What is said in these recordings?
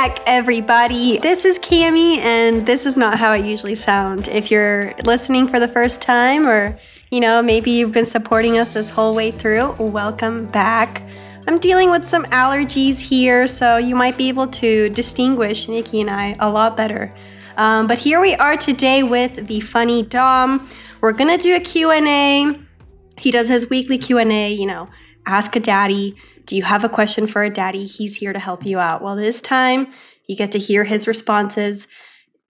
back, everybody. This is Cami, and this is not how I usually sound. If you're listening for the first time, or you know, maybe you've been supporting us this whole way through, welcome back. I'm dealing with some allergies here, so you might be able to distinguish Nikki and I a lot better. Um, but here we are today with the funny Dom. We're gonna do a Q&A. He does his weekly Q&A, you know, ask a daddy. Do you have a question for a daddy? He's here to help you out. Well, this time you get to hear his responses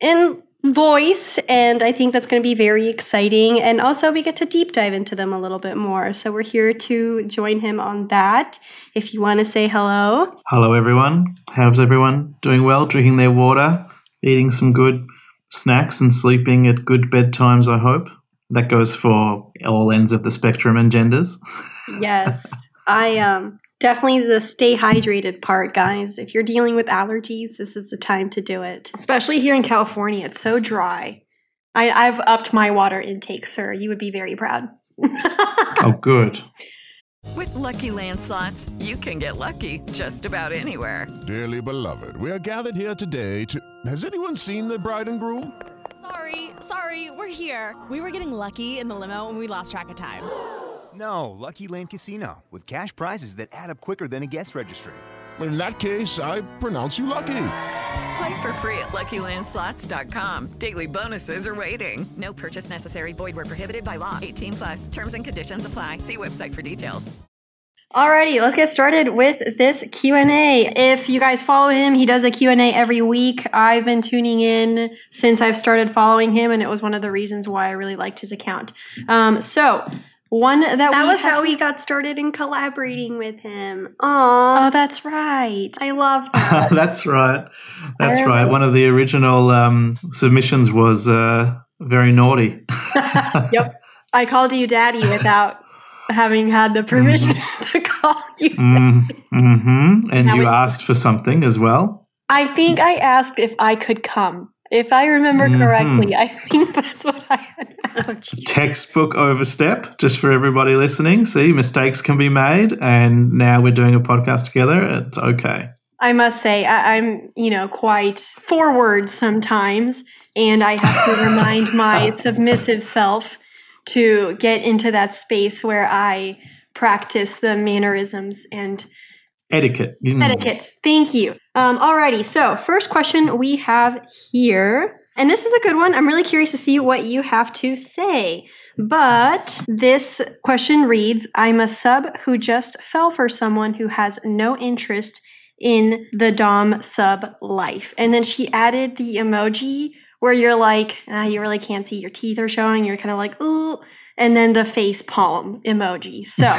in voice, and I think that's going to be very exciting. And also, we get to deep dive into them a little bit more. So, we're here to join him on that. If you want to say hello. Hello, everyone. How's everyone doing well? Drinking their water, eating some good snacks, and sleeping at good bedtimes, I hope. That goes for all ends of the spectrum and genders. Yes. I um definitely the stay hydrated part, guys. If you're dealing with allergies, this is the time to do it. Especially here in California, it's so dry. I, I've upped my water intake, sir. You would be very proud. oh, good. With LuckyLand Slots, you can get lucky just about anywhere. Dearly beloved, we are gathered here today to. Has anyone seen the bride and groom? Sorry, sorry, we're here. We were getting lucky in the limo and we lost track of time. No, Lucky Land Casino, with cash prizes that add up quicker than a guest registry. In that case, I pronounce you lucky. Play for free at LuckyLandSlots.com. Daily bonuses are waiting. No purchase necessary. Void where prohibited by law. 18 plus. Terms and conditions apply. See website for details. Alrighty, let's get started with this Q&A. If you guys follow him, he does a Q&A every week. I've been tuning in since I've started following him, and it was one of the reasons why I really liked his account. Um, so, one that, that we was have- how we got started in collaborating with him. Oh, that's right. I love that. That's right. That's I right. One of the original um, submissions was uh, very naughty. yep. I called you daddy without having had the permission to call you. Mm, hmm And Now you we- asked for something as well. I think I asked if I could come. If I remember correctly, mm-hmm. I think that's what I had asked. Textbook overstep, just for everybody listening. See, mistakes can be made, and now we're doing a podcast together. It's okay. I must say, I, I'm, you know, quite forward sometimes, and I have to remind my submissive self to get into that space where I practice the mannerisms and Etiquette. Mm. etiquette. Thank you. Um, alrighty, so first question we have here, and this is a good one. I'm really curious to see what you have to say. But this question reads I'm a sub who just fell for someone who has no interest in the Dom sub life. And then she added the emoji where you're like, ah, you really can't see your teeth are showing. You're kind of like, ooh. And then the face palm emoji. So,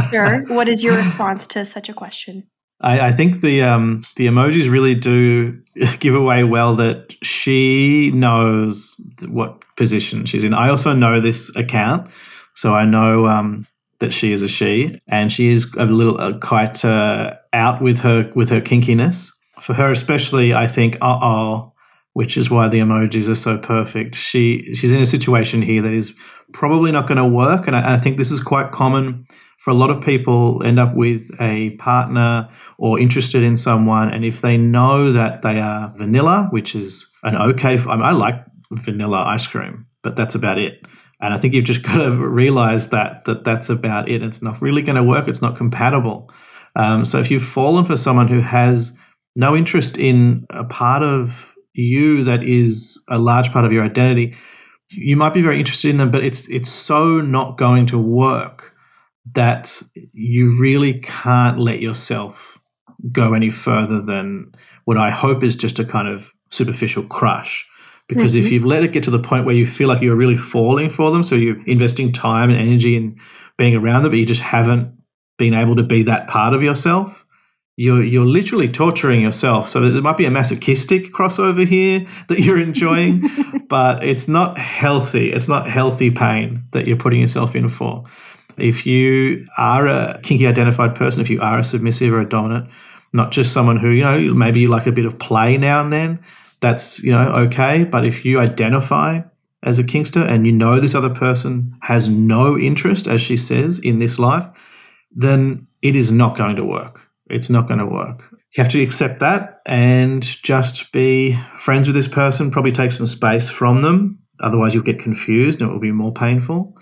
sir, what is your response to such a question? I, I think the um, the emojis really do give away well that she knows what position she's in. I also know this account, so I know um, that she is a she, and she is a little uh, quite uh, out with her with her kinkiness. For her, especially, I think, uh oh, which is why the emojis are so perfect. She she's in a situation here that is probably not going to work, and I, I think this is quite common for a lot of people end up with a partner or interested in someone and if they know that they are vanilla which is an okay I, mean, I like vanilla ice cream but that's about it. And i think you've just got to realize that that that's about it. It's not really going to work. It's not compatible. Um, so if you've fallen for someone who has no interest in a part of you that is a large part of your identity you might be very interested in them but it's it's so not going to work that you really can't let yourself go any further than what I hope is just a kind of superficial crush. Because if Mhm. you've let it get to the point where you feel like you're really falling for them, so you're investing time and energy in being around them, but you just haven't been able to be that part of yourself, you're you're literally torturing yourself. So there might be a masochistic crossover here that you're enjoying, but it's not healthy. It's not healthy pain that you're putting yourself in for. If you are a kinky identified person, if you are a submissive or a dominant, not just someone who, you know, maybe you like a bit of play now and then, that's, you know, okay. But if you identify as a kinkster and you know this other person has no interest, as she says, in this life, then it is not going to work. It's not going to work. You have to accept that and just be friends with this person, probably take some space from them. Otherwise, you'll get confused and it will be more painful.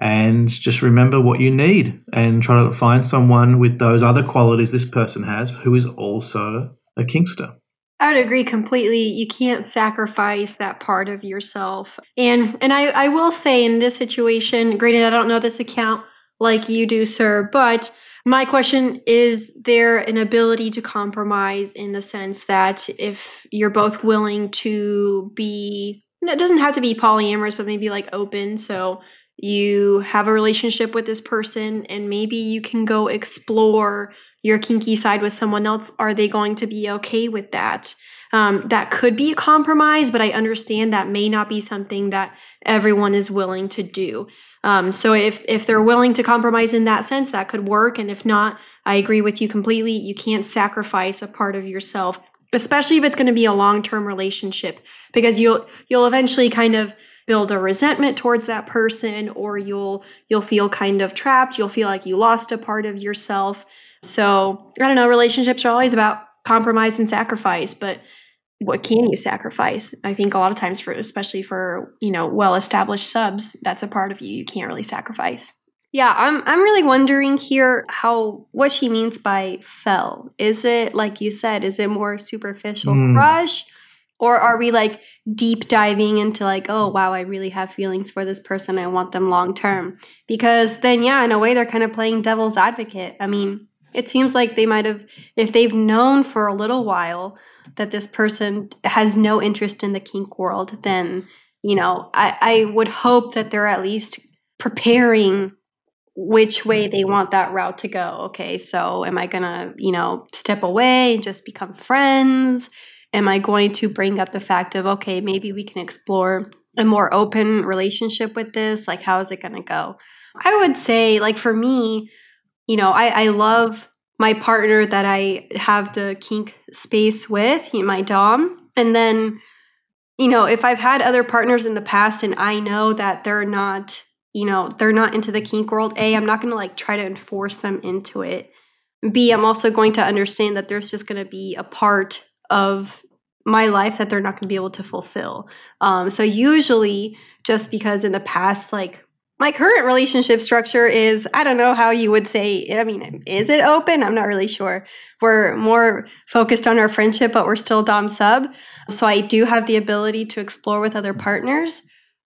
And just remember what you need and try to find someone with those other qualities this person has who is also a kinkster. I would agree completely. You can't sacrifice that part of yourself. And and I, I will say in this situation, granted I don't know this account like you do, sir, but my question is there an ability to compromise in the sense that if you're both willing to be it doesn't have to be polyamorous, but maybe like open. So you have a relationship with this person and maybe you can go explore your kinky side with someone else. Are they going to be okay with that? Um, that could be a compromise, but I understand that may not be something that everyone is willing to do. Um, so if if they're willing to compromise in that sense, that could work. And if not, I agree with you completely. You can't sacrifice a part of yourself, especially if it's going to be a long term relationship, because you'll you'll eventually kind of build a resentment towards that person, or you'll you'll feel kind of trapped. You'll feel like you lost a part of yourself. So I don't know. Relationships are always about compromise and sacrifice, but what can you sacrifice? I think a lot of times for especially for, you know, well established subs, that's a part of you you can't really sacrifice. Yeah, I'm I'm really wondering here how what she means by fell. Is it like you said, is it more superficial Mm. crush? Or are we like deep diving into like, oh wow, I really have feelings for this person. I want them long term. Because then yeah, in a way they're kind of playing devil's advocate. I mean, it seems like they might have if they've known for a little while that this person has no interest in the kink world, then you know, I, I would hope that they're at least preparing which way they want that route to go. Okay, so am I gonna, you know, step away and just become friends? Am I going to bring up the fact of, okay, maybe we can explore a more open relationship with this? Like, how is it gonna go? I would say, like, for me, you know, I, I love my partner that I have the kink space with, my Dom. And then, you know, if I've had other partners in the past and I know that they're not, you know, they're not into the kink world, A, I'm not going to like try to enforce them into it. B, I'm also going to understand that there's just going to be a part of my life that they're not going to be able to fulfill. Um, so usually, just because in the past, like my current relationship structure is I don't know how you would say I mean is it open? I'm not really sure. We're more focused on our friendship but we're still dom sub. So I do have the ability to explore with other partners.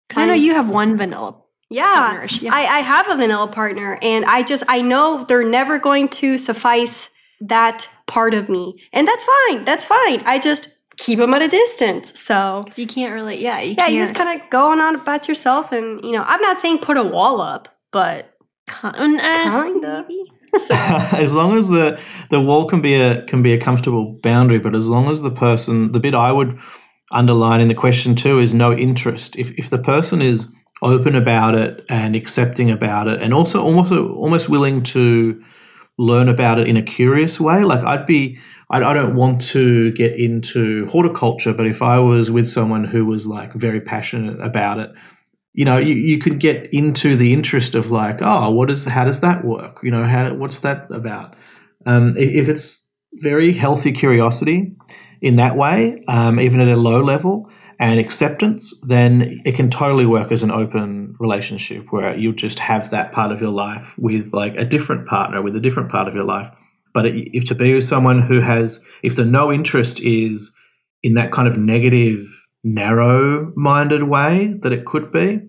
Because I know you have one vanilla. yeah, yeah. I, I have a vanilla partner and I just I know they're never going to suffice that part of me. And that's fine. That's fine. I just keep them at a distance so You can't really, yeah, you yeah can't. you just kind of go on about yourself and you know I'm not saying put a wall up but kind kind of so as long as the the wall can be a can be a comfortable boundary, but as long as the person, the bit I would underline in the question too is no interest. If if the person is open about it and accepting about it, and also almost almost willing to learn about it in a curious way, like I'd be. I I don't want to get into horticulture, but if I was with someone who was like very passionate about it, you know, you, you could get into the interest of like, oh, what is, how does that work? You know, how, what's that about? Um, if it's very healthy curiosity in that way, um, even at a low level, and acceptance, then it can totally work as an open relationship where you'll just have that part of your life with like a different partner with a different part of your life. But if to be with someone who has, if the no interest is in that kind of negative, narrow minded way that it could be,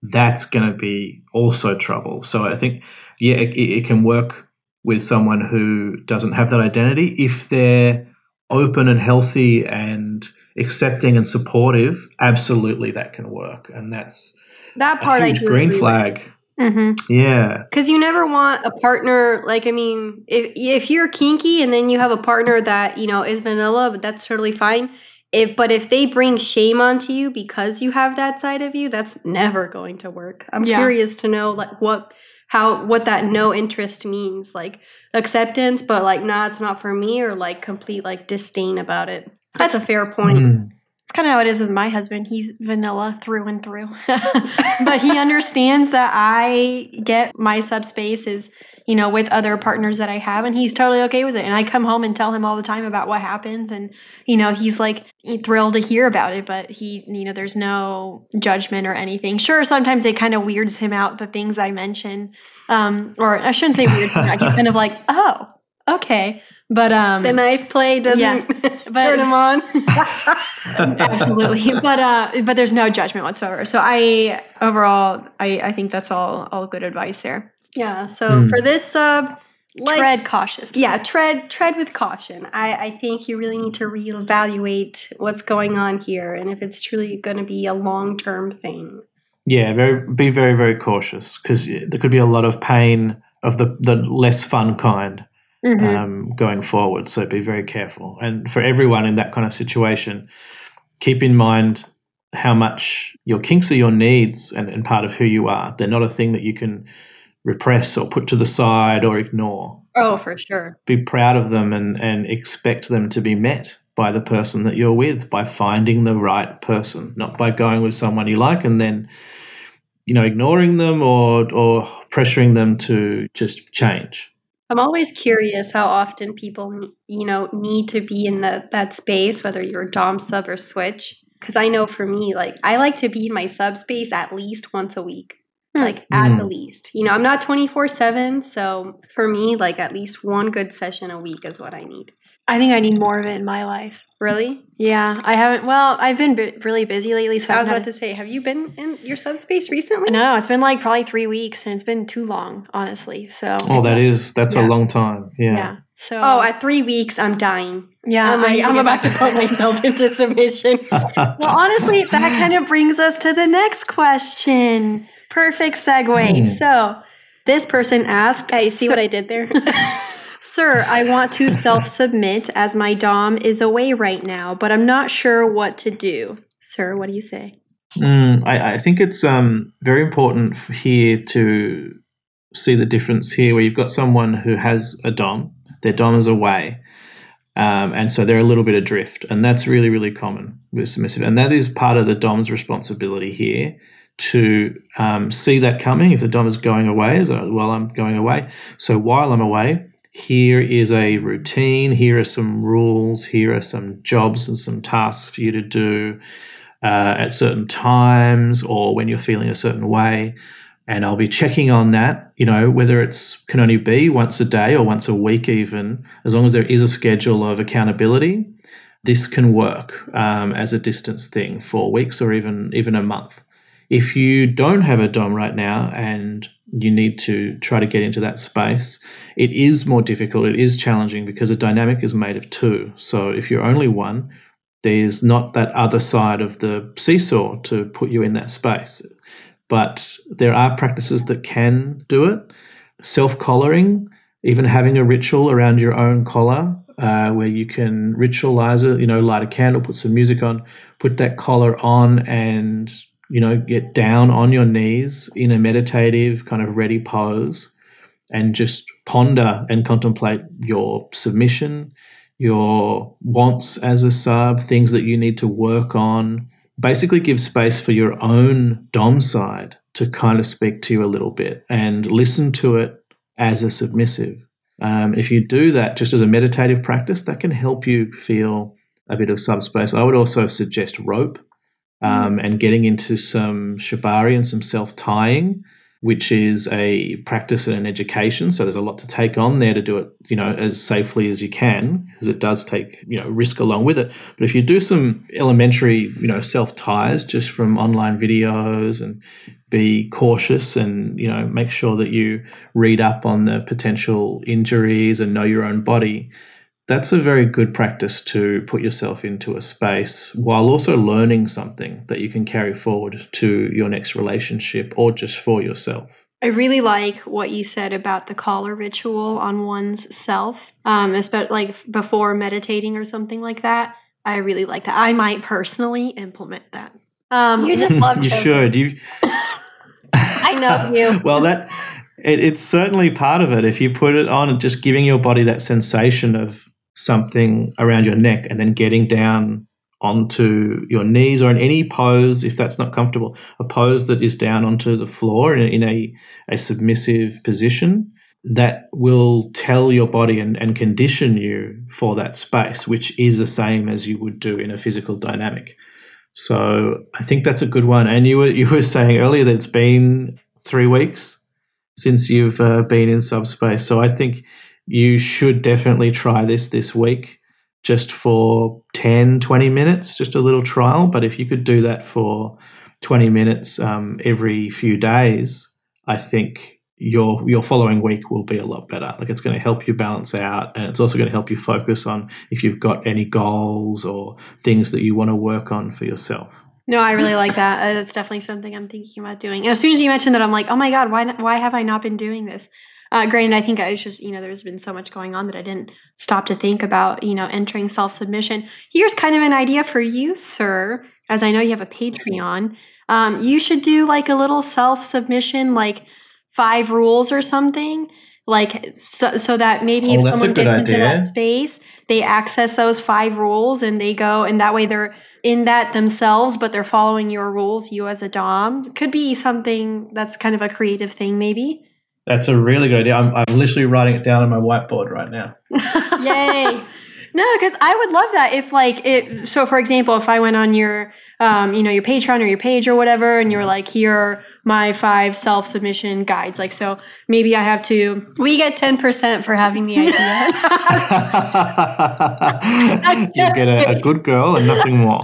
that's going to be also trouble. So I think, yeah, it, it can work with someone who doesn't have that identity if they're open and healthy and accepting and supportive. Absolutely, that can work, and that's that a part I huge do green agree with. flag. Mm-hmm. Yeah, Because you never want a partner like I mean, if if you're kinky and then you have a partner that you know is vanilla, but that's totally fine. If but if they bring shame onto you because you have that side of you, that's never going to work. I'm Yeah. curious to know like what how what that no interest means, like acceptance, but like nah, it's not for me, or like complete like disdain about it. That's, a fair point. Mm. It's kind of how it is with my husband. He's vanilla through and through. but he understands that I get my subspace is, you know, with other partners that I have, and he's totally okay with it. And I come home and tell him all the time about what happens, and you know, he's like thrilled to hear about it, but he, you know, there's no judgment or anything. Sure, sometimes it kind of weirds him out the things I mention, um, or I shouldn't say weird. He's kind of like, oh, okay, but um, The knife play doesn't Yeah, but- turn him on. absolutely but uh but there's no judgment whatsoever so i overall i i think that's all all good advice there yeah. So for this sub, like, tread cautious. yeah, tread tread with caution. I, I think you really need to reevaluate what's going on here and if it's truly going to be a long term thing. Yeah, very be very very cautious because there could be a lot of pain of the the less fun kind Mhm. um, going forward. So be very careful. And for everyone in that kind of situation, keep in mind how much your kinks are your needs and, and part of who you are. They're not a thing that you can repress or put to the side or ignore. Oh, for sure. Be proud of them and, and expect them to be met by the person that you're with by finding the right person, not by going with someone you like and then you know ignoring them or or pressuring them to just change. I'm always curious how often people, you know, need to be in the, that space, whether you're Dom sub or Switch. Because I know for me, like, I like to be in my sub space at least once a week, hmm. like, at hmm. the least. You know, I'm not 24 7. So for me, like, at least one good session a week is what I need. i think i need more of it in my life Really? yeah i haven't well i've been bu- really busy lately so I was haven't about to say, have you been in your subspace recently? no it's been like probably three weeks and it's been too long honestly so Oh, that is that's Yeah. a long time. Yeah. yeah so Oh, at three weeks, I'm dying. yeah I'm, I like, to I'm get about to put myself into submission. well, honestly, that kind of brings us to the next question. Perfect segue. Hmm. So, this person asked, Hey, you see what I did there? Sir, I want to self submit as my Dom is away right now, but I'm not sure what to do. Sir, what do you say? Mm, I, I think it's um, very important here to see the difference here, where you've got someone who has a dom, their dom is away, um, and so they're a little bit adrift, and that's really really common with submissive, and that is part of the dom's responsibility here to um, see that coming. If the dom is going away, is uh, well, I'm going away, so while I'm away. Here is a routine. Here are some rules. Here are some jobs and some tasks for you to do uh, at certain times or when you're feeling a certain way. And I'll be checking on that, you know, whether it's can only be once a day or once a week, even, as long as there is a schedule of accountability, this can work um, as a distance thing for weeks or even even a month. If you don't have a DOM right now and you need to try to get into that space, it is more difficult. It is challenging because a dynamic is made of two. So if you're only one, there's not that other side of the seesaw to put you in that space. But there are practices that can do it. Self collaring, even having a ritual around your own collar uh, where you can ritualize it, you know, light a candle, put some music on, put that collar on and, you know, get down on your knees in a meditative kind of ready pose and just ponder and contemplate your submission, your wants as a sub, things that you need to work on. Basically, give space for your own Dom side to kind of speak to you a little bit and listen to it as a submissive. Um, if you do that just as a meditative practice, that can help you feel a bit of subspace. I would also suggest rope um, and getting into some shibari and some self tying which is a practice and an education. So there's a lot to take on there to do it, you know, as safely as you can, because it does take, you know, risk along with it. But if you do some elementary, you know, self ties just from online videos and be cautious and, you know, make sure that you read up on the potential injuries and know your own body, that's a very good practice to put yourself into a space while also learning something that you can carry forward to your next relationship or just for yourself. I really like what you said about the collar ritual on one's self, um, especially like before meditating or something like that. I really like that. I might personally implement that. Um, You just love to you choking. should. You I know you. well that it, it's certainly part of it. If you put it on and just giving your body that sensation of something around your neck and then getting down onto your knees or in any pose if that's not comfortable a pose that is down onto the floor in, in a, a submissive position that will tell your body and, and condition you for that space, which is the same as you would do in a physical dynamic. So I think that's a good one. And you were you were saying earlier that it's been three weeks since you've uh, been in subspace. So I think you should definitely try this this week just for 10, 20 minutes, just a little trial. But if you could do that for 20 minutes um, every few days, I think your your following week will be a lot better. Like it's going to help you balance out, and it's also going to help you focus on if you've got any goals or things that you want to work on for yourself. No, I really like that. Uh, that's definitely something I'm thinking about doing. And as soon as you mentioned that, I'm like, oh my god, why why have I not been doing this? Uh, granted, I think I was just you know there's been so much going on that I didn't stop to think about you know entering self submission. Here's kind of an idea for you, sir, as I know you have a Patreon. Um, you should do like a little self submission, like five rules or something like so, so that maybe Oh, if someone gets into that space they access those five rules and they go and that way they're in that themselves but they're following your rules you as a dom could be something that's kind of a creative thing maybe That's a really good idea. I'm, I'm literally writing it down on my whiteboard right now. Yay. No, because I would love that if like it. So, for example, if I went on your, um, you know, your Patreon or your page or whatever, and you were like, "Here are my five self submission guides." Like, so maybe I have to. We get 10% for having the idea. you get a, a good girl and nothing more.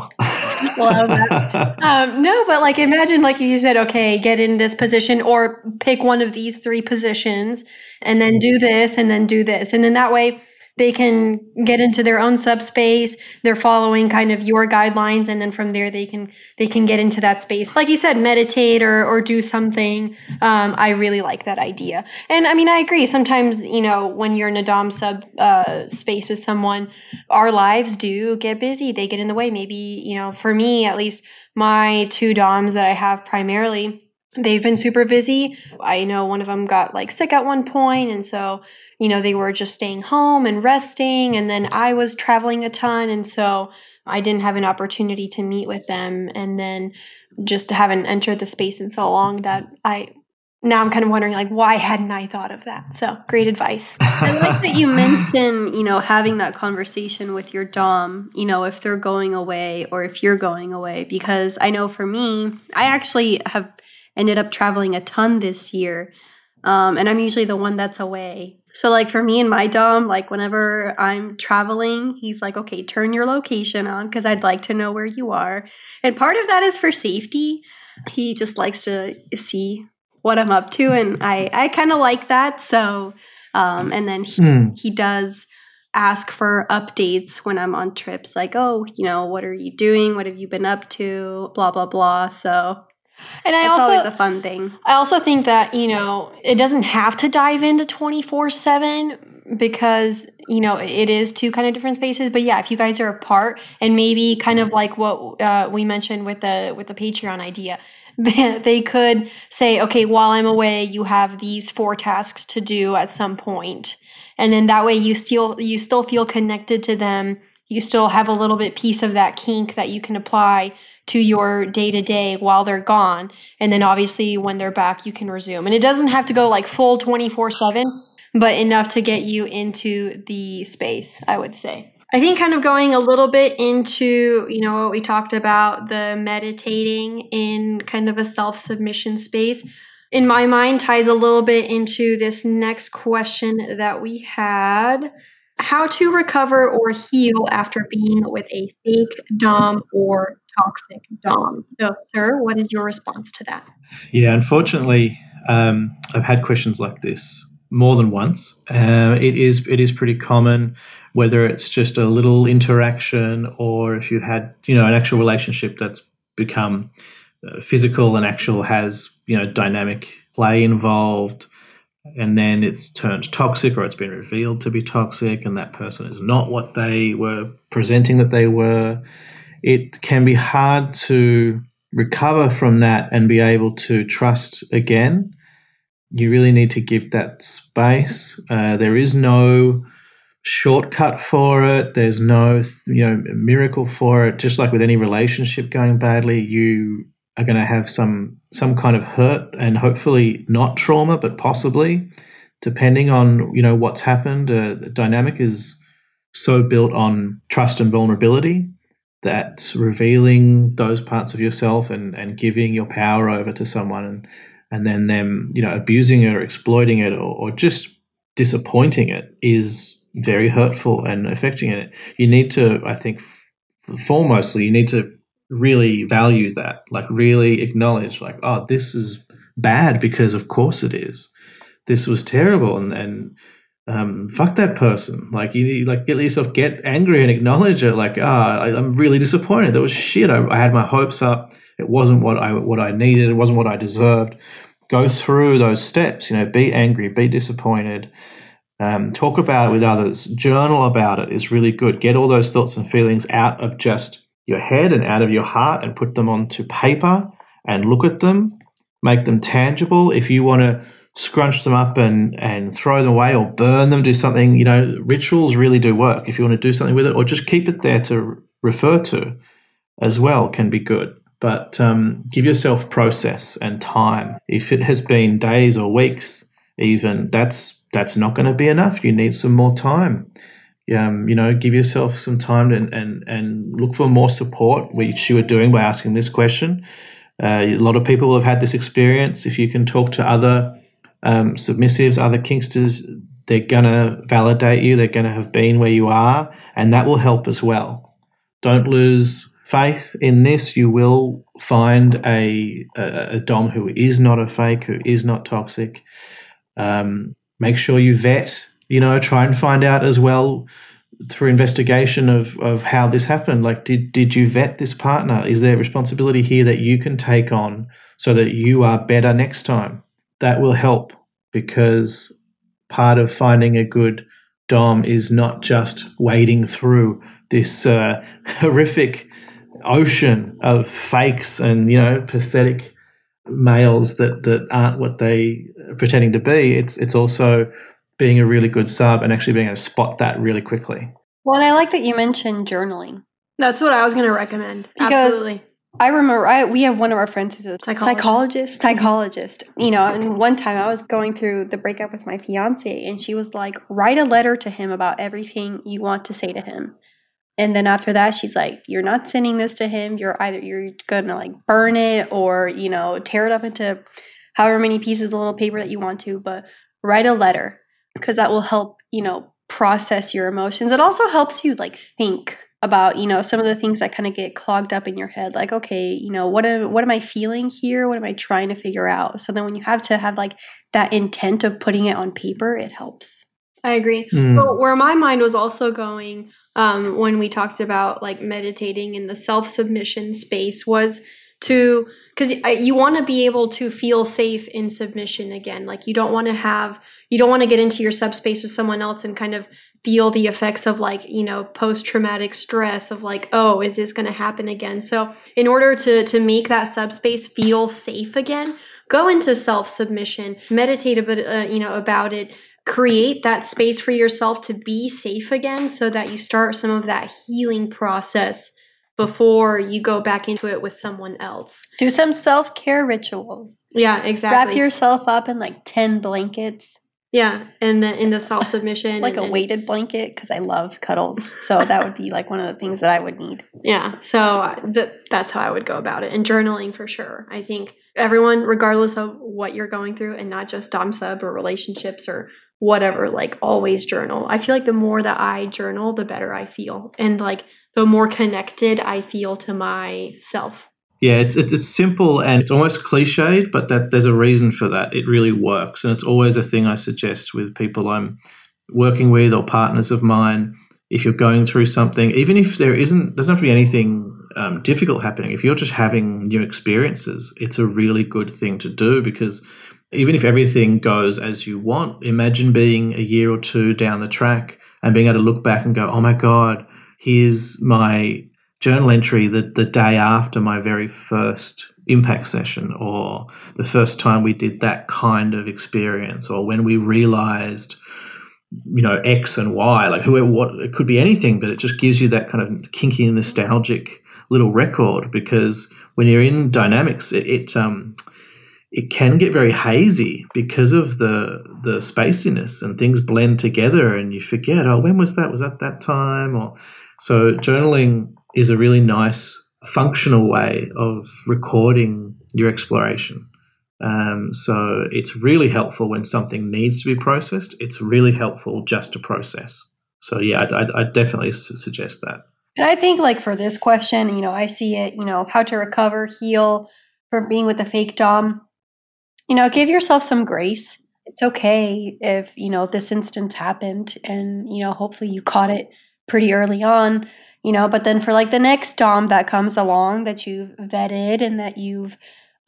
Um, no, but like imagine like you said, okay, get in this position or pick one of these three positions and then do this and then do this. And then that way they can get into their own subspace. They're following kind of your guidelines and then from there they can they can get into that space. Like you said, meditate or or do something. Um, I really like that idea. And I mean I agree. Sometimes, you know, when you're in a Dom sub uh, space with someone, our lives do get busy. They get in the way. Maybe, you know, for me at least, my two DOMs that I have primarily, they've been super busy. I know one of them got like sick at one point, and so, you know, they were just staying home and resting. And then I was traveling a ton, and so I didn't have an opportunity to meet with them. And then just haven't entered the space in so long that I. Now I'm kind of wondering, like, why hadn't I thought of that? So, great advice. I like that you mentioned, you know, having that conversation with your Dom, you know, if they're going away or if you're going away. Because I know for me, I actually have ended up traveling a ton this year. Um, and I'm usually the one that's away. So, like, for me and my Dom, like, whenever I'm traveling, he's like, okay, turn your location on because I'd like to know where you are. And part of that is for safety. He just likes to see what I'm up to. And I, I kind of like that. So, um, and then he, Hmm. he does ask for updates when I'm on trips, like, oh, you know, what are you doing? What have you been up to? Blah, blah, blah. So, And I it's also always a fun thing. I also think that, you know, it doesn't have to dive into 24 7 because, you know, it is two kind of different spaces. But yeah, if you guys are apart and maybe kind of like what uh, we mentioned with the with the Patreon idea, they, they could say, okay, while I'm away, you have these four tasks to do at some point. And then that way you still you still feel connected to them. You still have a little bit piece of that kink that you can apply to your day to day while they're gone. And then obviously when they're back, you can resume. And it doesn't have to go like full 24 7, but enough to get you into the space, I would say. I think kind of going a little bit into, you know, what we talked about the meditating in kind of a self submission space, in my mind ties a little bit into this next question that we had how to recover or heal after being with a fake Dom or toxic Dom. So, sir, what is your response to that? Yeah, unfortunately, um, I've had questions like this more than once. Uh, it is it is pretty common, whether it's just a little interaction or if you've had you know an actual relationship that's become uh, physical and actual has you know dynamic play involved, and then it's turned toxic or it's been revealed to be toxic, and that person is not what they were presenting that they were. It can be hard to recover from that and be able to trust again, you really need to give that space. Uh, there is no shortcut for it. There's no you know miracle for it. Just like with any relationship going badly, you are going to have some some kind of hurt and hopefully not trauma, but possibly depending on you know what's happened, uh, dynamic is so built on trust and vulnerability that revealing those parts of yourself and, and giving your power over to someone and, and then them you know abusing it or exploiting it or, or just disappointing it is very hurtful and affecting it. You need to, I think, foremostly, you need to really value that, like really acknowledge, like, oh, this is bad because of course it is. This was terrible, and and um, fuck that person. Like you, like get yourself get angry and acknowledge it. Like ah, I, am really disappointed. That was shit. I, I had my hopes up. It wasn't what I what I needed. It wasn't what I deserved. Go through those steps. You know, be angry, be disappointed. Um, talk about it with others. Journal about it is really good. Get all those thoughts and feelings out of just your head and out of your heart and put them onto paper and look at them. Make them tangible. If you want to scrunch them up and, and throw them away or burn them, do something, you know, rituals really do work. If you want to do something with it or just keep it there to refer to as well, can be good. But um, give yourself process and time. If it has been days or weeks, even, that's that's not going to be enough. You need some more time. Um, you know, give yourself some time and, and, and look for more support, which you are doing by asking this question. Uh, a lot of people have had this experience. If you can talk to other um, submissives, other kinksters, they're going to validate you. They're going to have been where you are, and that will help as well. Don't lose faith in this. You will find a, a, a Dom who is not a fake, who is not toxic. Um, make sure you vet, you know, try and find out as well through investigation of, of how this happened. Like, did, did you vet this partner? Is there responsibility here that you can take on so that you are better next time? That will help because part of finding a good Dom is not just wading through this uh, horrific ocean of fakes and you know pathetic males that that aren't what they are pretending to be. It's it's also being a really good sub and actually being able to spot that really quickly. Well, and I like that you mentioned journaling. That's what I was going to recommend. Because Absolutely. I remember I, we have one of our friends who's a Psychologist. psychologist. Mm-hmm. Psychologist. You know, and one time I was going through the breakup with my fiance, and she was like, "Write a letter to him about everything you want to say to him." And then after that, she's like, "You're not sending this to him. You're either you're gonna like burn it or you know tear it up into however many pieces of little paper that you want to, but write a letter because that will help you know process your emotions. It also helps you like think about you know some of the things that kind of get clogged up in your head like okay you know what am, what am i feeling here what am i trying to figure out so then when you have to have like that intent of putting it on paper it helps I agree. Mm. But where my mind was also going um, when we talked about like meditating in the self submission space was to because you want to be able to feel safe in submission again. Like you don't want to have you don't want to get into your subspace with someone else and kind of feel the effects of like you know post traumatic stress of like oh is this going to happen again. So in order to to make that subspace feel safe again, go into self submission, meditate a bit uh, you know about it create that space for yourself to be safe again so that you start some of that healing process before you go back into it with someone else. do some self-care rituals Yeah, exactly. wrap yourself up in like 10 blankets yeah, and the in the self submission, like a weighted blanket because i love cuddles so that would be like one of the things that i would need Yeah, so th- that's how I would go about it, and journaling for sure. I think everyone, regardless of what you're going through, and not just dom sub or relationships or whatever, like always journal. I feel like the more that I journal, the better I feel, and like the more connected I feel to myself. Yeah, it's, it's it's simple and it's almost cliched, but that there's a reason for that. It really works, and it's always a thing I suggest with people I'm working with or partners of mine. If you're going through something, even if there isn't, doesn't have to be anything um, difficult happening. If you're just having new experiences, it's a really good thing to do because even if everything goes as you want, imagine being a year or two down the track and being able to look back and go, "Oh my god, here's my journal entry the, the day after my very first impact session or the first time we did that kind of experience or when we realized you know x and y like who what it could be anything but it just gives you that kind of kinky nostalgic little record because when you're in dynamics it, it um it can get very hazy because of the the spaciness and things blend together and you forget oh when was that? Was that that time? or so journaling is a really nice functional way of recording your exploration. Um, so it's really helpful when something needs to be processed. It's really helpful just to process. So yeah i i definitely suggest that. And i think like for this question you know i see it you know how to recover heal from being with a fake dom. You know, give yourself some grace. It's okay if, you know, this instance happened and, you know, hopefully you caught it pretty early on, you know, but then for like the next Dom that comes along that you've vetted and that you've,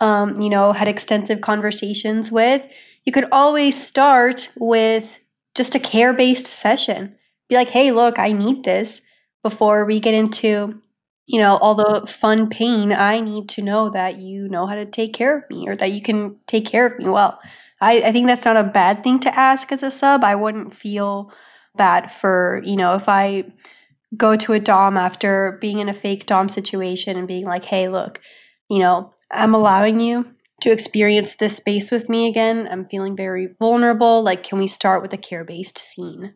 um, you know, had extensive conversations with, you could always start with just a care based session. Be like, hey, look, I need this before we get into you know, all the fun pain, I need to know that you know how to take care of me or that you can take care of me well. I, I think that's not a bad thing to ask as a sub. I wouldn't feel bad for, you know, if I go to a Dom after being in a fake Dom situation and being like, hey, look, you know, I'm allowing you to experience this space with me again. I'm feeling very vulnerable. Like, can we start with a care based scene?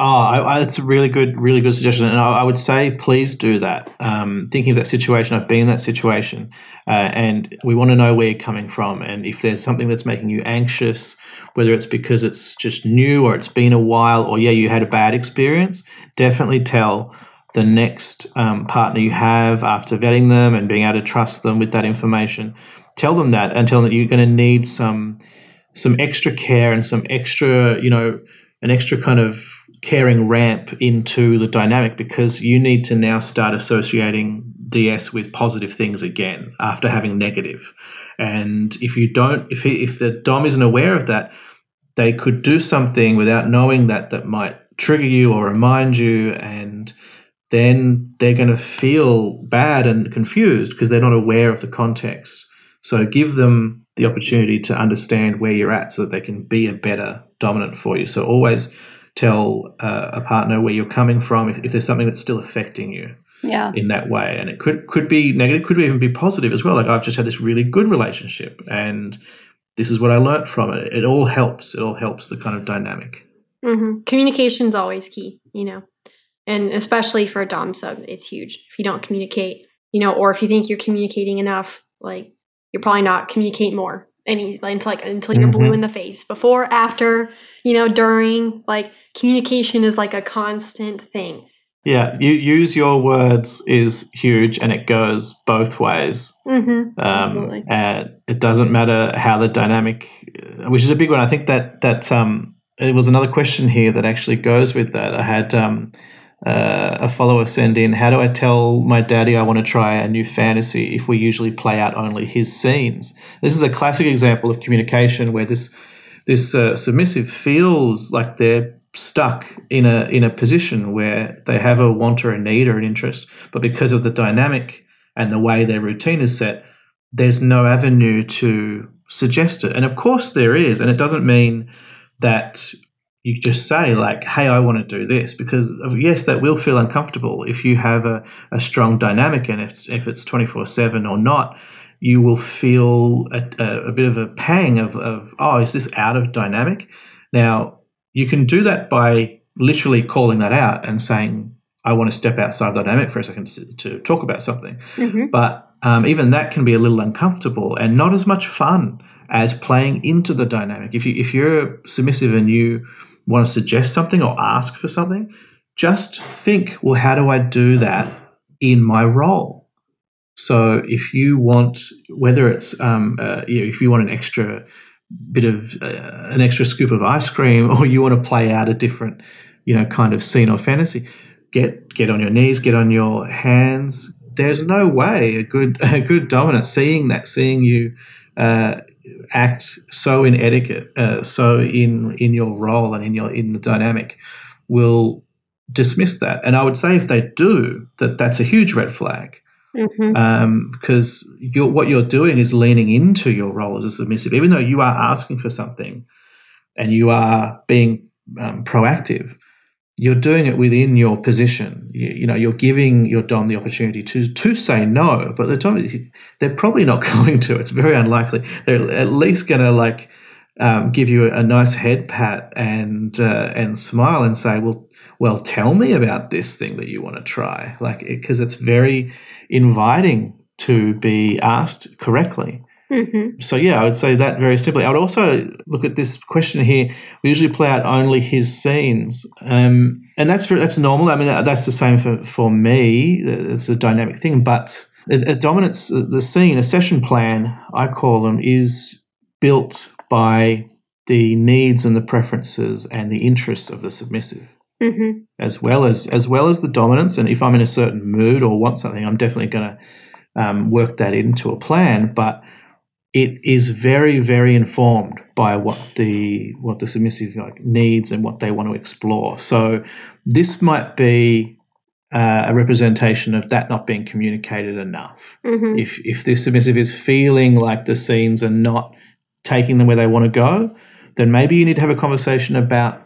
Oh, I, I, it's a really good, really good suggestion, and I, I would say please do that. Um, thinking of that situation, I've been in that situation, uh, and we want to know where you're coming from, and if there's something that's making you anxious, whether it's because it's just new or it's been a while, or yeah, you had a bad experience, definitely tell the next um, partner you have after vetting them and being able to trust them with that information. Tell them that, and tell them that you're going to need some some extra care and some extra, you know, an extra kind of caring ramp into the dynamic because you need to now start associating DS with positive things again after having negative. And if you don't, if he, if the Dom isn't aware of that, they could do something without knowing that that might trigger you or remind you, and then they're going to feel bad and confused because they're not aware of the context. So give them the opportunity to understand where you're at so that they can be a better dominant for you. So always tell uh, a partner where you're coming from if, if, there's something that's still affecting you yeah. in that way. And it could could be negative could even be positive as well. Like i've just had this really good relationship and this is what i learnt from it. It all helps. It all helps the kind of dynamic. Mm-hmm. communication is always key you know and especially for a dom sub it's huge. If you don't communicate you know or if you think you're communicating enough like you're probably not communicate more any until like until you're mm-hmm. blue in the face before after you know during like communication is like a constant thing yeah you use your words is huge and it goes both ways mm-hmm. um, and it doesn't matter how the dynamic uh, which is a big one i think that that um it was another question here that actually goes with that i had um uh, a follower send in, How do I tell my daddy I want to try a new fantasy if we usually play out only his scenes? This is a classic example of communication where this this uh, submissive feels like they're stuck in a in a position where they have a want or a need or an interest, but because of the dynamic and the way their routine is set, there's no avenue to suggest it. And of course there is, and it doesn't mean that you just say like hey i want to do this because yes that will feel uncomfortable if you have a, a strong dynamic and if, if it's 24-7 or not you will feel a, a, a bit of a pang of, of oh is this out of dynamic now you can do that by literally calling that out and saying i want to step outside the dynamic for a second to, to talk about something mm-hmm. but um, even that can be a little uncomfortable and not as much fun as playing into the dynamic. If you if you're submissive and you want to suggest something or ask for something, just think, well, how do I do that in my role? So if you want, whether it's um, uh, you know, if you want an extra bit of uh, an extra scoop of ice cream, or you want to play out a different, you know, kind of scene or fantasy, get get on your knees, get on your hands. There's no way a good a good dominant seeing that, seeing you uh, act so in etiquette, uh, so in in your role and in your in the dynamic, will dismiss that. And I would say if they do, that that's a huge red flag. Mm-hmm. Um, because you're, what you're doing is leaning into your role as a submissive, even though you are asking for something and you are being um, proactive. You're doing it within your position. You, you, know, you're giving your dom the opportunity to to say no, but the dom they're probably not going to. It's very unlikely. They're at least going to like um, give you a, nice head pat and uh, and smile and say, well, well, tell me about this thing that you want to try, like because it, it's very inviting to be asked correctly. Mm-hmm. So yeah, I would say that very simply. I would also look at this question here. We usually play out only his scenes, um, and that's that's normal. I mean, that, that's the same for for me. It's a dynamic thing, but a, a dominance, the scene, a session plan, I call them, is built by the needs and the preferences and the interests of the submissive. Mm-hmm. As well as as well as the dominance, and if I'm in a certain mood or want something, I'm definitely going to um, work that into a plan. But it is very, very informed by what the what the submissive like, needs and what they want to explore. So this might be uh, a representation of that not being communicated enough. Mm-hmm. If if this submissive is feeling like the scenes are not taking them where they want to go, then maybe you need to have a conversation about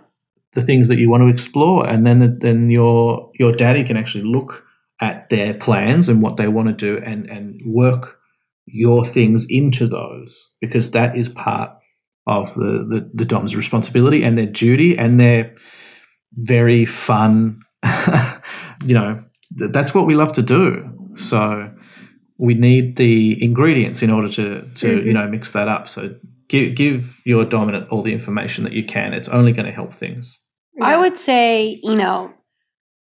the things that you want to explore, and then then your your daddy can actually look at their plans and what they want to do and and work your things into those because that is part of the, the, the Dom's responsibility and their duty and their very fun, you know, th- that's what we love to do. So we need the ingredients in order to, to mm-hmm. you know, mix that up. So give, give your dominant all the information that you can. It's only going to help things. I would say, you know,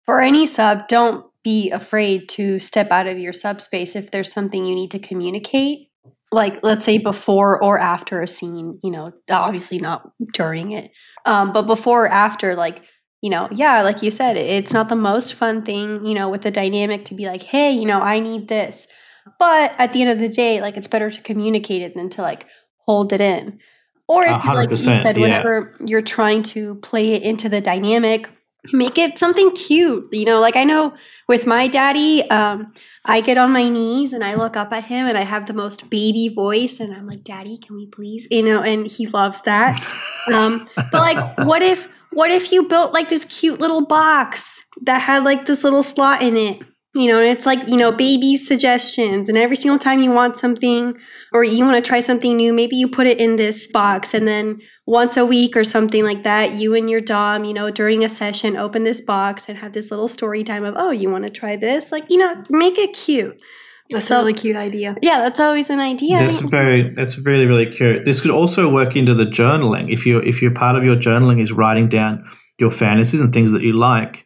for any sub, don't be afraid to step out of your subspace if there's something you need to communicate. Like let's say before or after a scene you know obviously not during it. Um, but before or after like you know yeah like you said it's not the most fun thing you know with the dynamic to be like hey you know i need this. But at the end of the day like it's better to communicate it than to like hold it in. Or if, like you said whenever yeah. you're trying to play it into the dynamic make it something cute you know like i know with my daddy um, i get on my knees and i look up at him and i have the most baby voice and i'm like daddy can we please you know and he loves that. Um, but like what if what if you built like this cute little box that had like this little slot in it you know, and it's like, you know, baby suggestions. And every single time you want something or you want to try something new, maybe you put it in this box. And then once a week or something like that, you and your Dom, you know, during a session, open this box and have this little story time of, oh, you want to try this? Like, you know, make it cute. That's so, a really cute idea. Yeah, that's always an idea. That's very that's really, really cute. This could also work into the journaling. If you if you're part of your journaling is writing down your fantasies and things that you like.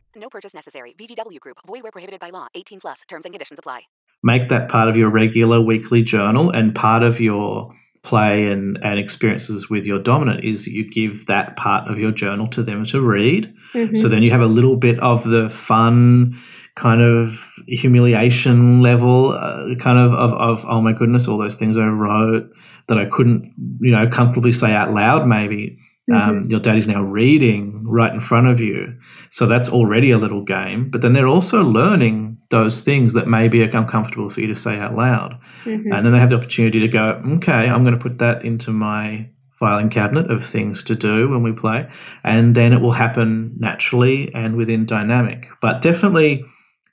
No purchase necessary. VGW Group. Void where prohibited by law. 18 plus. Terms and conditions apply. Make that part of your regular weekly journal and part of your play and, and experiences with your dominant is that you give that part of your journal to them to read. Mm-hmm. So then you have a little bit of the fun kind of humiliation level, uh, kind of, of, of, oh my goodness, all those things I wrote that I couldn't, you know, comfortably say out loud maybe um, mm-hmm. Your daddy's now reading right in front of you. So that's already a little game. But then they're also learning those things that may be uncomfortable for you to say out loud. Mm-hmm. And then they have the opportunity to go, okay, I'm going to put that into my filing cabinet of things to do when we play. And then it will happen naturally and within dynamic. But definitely,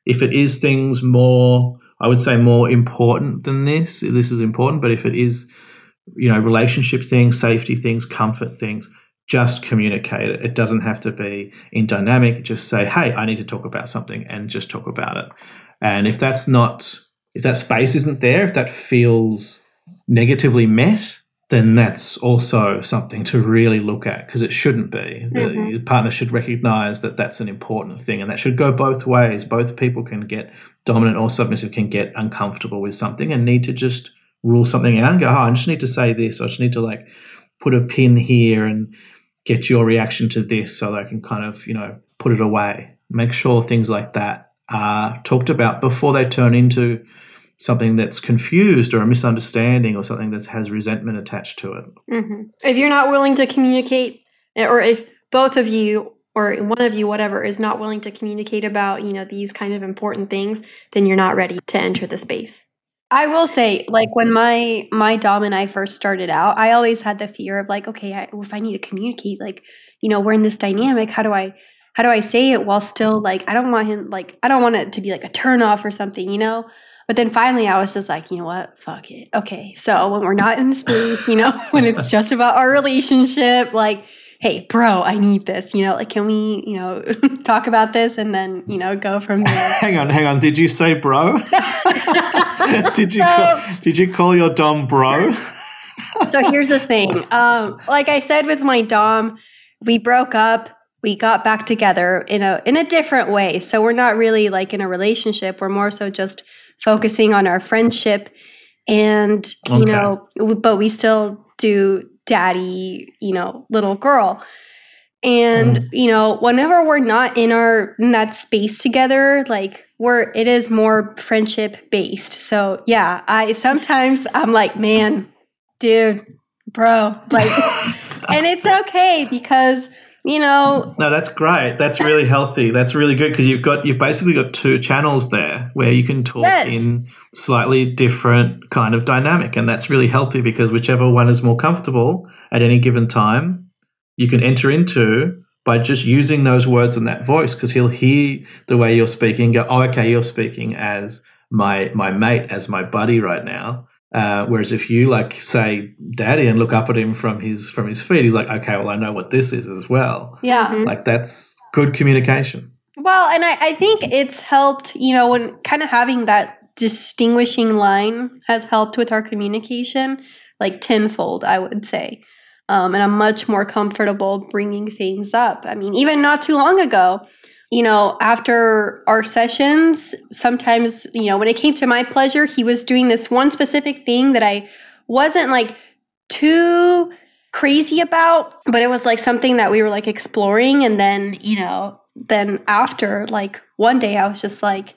if it is things more, I would say more important than this, this is important. But if it is, you know, relationship things, safety things, comfort things, just communicate it. It doesn't have to be in dynamic. Just say, hey, I need to talk about something and just talk about it. And if that's not, if that space isn't there, if that feels negatively met, then that's also something to really look at because it shouldn't be. Mm-hmm. The partner should recognize that that's an important thing and that should go both ways. Both people can get dominant or submissive can get uncomfortable with something and need to just rule something out and go, oh, I just need to say this. I just need to like put a pin here and get your reaction to this so that I can kind of, you know, put it away. Make sure things like that are talked about before they turn into something that's confused or a misunderstanding or something that has resentment attached to it. Mm-hmm. If you're not willing to communicate, or if both of you or one of you, whatever, is not willing to communicate about you know these kind of important things, then you're not ready to enter the space. I will say, like when my my dom and I first started out, I always had the fear of like, okay, I, if I need to communicate, like, you know, we're in this dynamic. How do I how do I say it while still like I don't want him like I don't want it to be like a turn off or something, you know? But then finally I was just like, you know what? Fuck it. Okay. So when we're not in space, you know, when it's just about our relationship, like, hey, bro, I need this, you know, like can we, you know, talk about this and then, you know, go from there. hang on, hang on. Did you say bro? did you call, did you call your dom bro? so here's the thing. Um, like I said with my dom, we broke up we got back together in a in a different way. So we're not really like in a relationship. We're more so just focusing on our friendship and okay. you know but we still do daddy you know little girl and mm. you know whenever we're not in our in that space together like we're it is more friendship based so yeah i sometimes i'm like man dude bro like and it's okay because you know no that's great. That's really healthy. That's really good because you've got you've basically got two channels there where you can talk yes. in slightly different kind of dynamic and that's really healthy because whichever one is more comfortable at any given time you can enter into by just using those words and that voice because he'll hear the way you're speaking go oh okay you're speaking as my my mate as my buddy right now uh, whereas if you like say daddy and look up at him from his from his feet, he's like, okay, well I know what this is as well. Yeah, mm-hmm. like that's good communication. Well, and I, I think it's helped. You know, when kind of having that distinguishing line has helped with our communication, like tenfold, I would say. Um, and I'm much more comfortable bringing things up. I mean, even not too long ago, you know, after our sessions, sometimes, you know, when it came to my pleasure, he was doing this one specific thing that I wasn't like too crazy about, but it was like something that we were like exploring. And then, you know, then after, like one day, I was just like,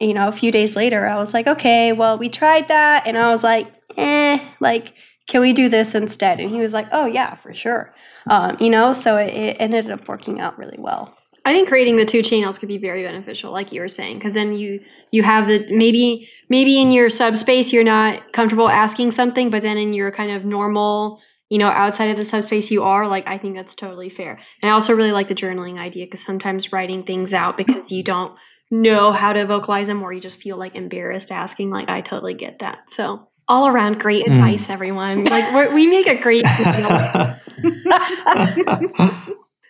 you know, a few days later, I was like, okay, well, we tried that. And I was like, eh, like, can we do this instead? And he was like, oh, yeah, for sure. Um, you know, so it, it ended up working out really well. I think creating the two channels could be very beneficial, like you were saying, because then you you have the maybe maybe in your subspace you're not comfortable asking something, but then in your kind of normal, you know, outside of the subspace you are. Like I think that's totally fair. And I also really like the journaling idea because sometimes writing things out because you don't know how to vocalize them or you just feel like embarrassed asking. Like I totally get that. So all around great mm. advice, everyone. Like we make a great.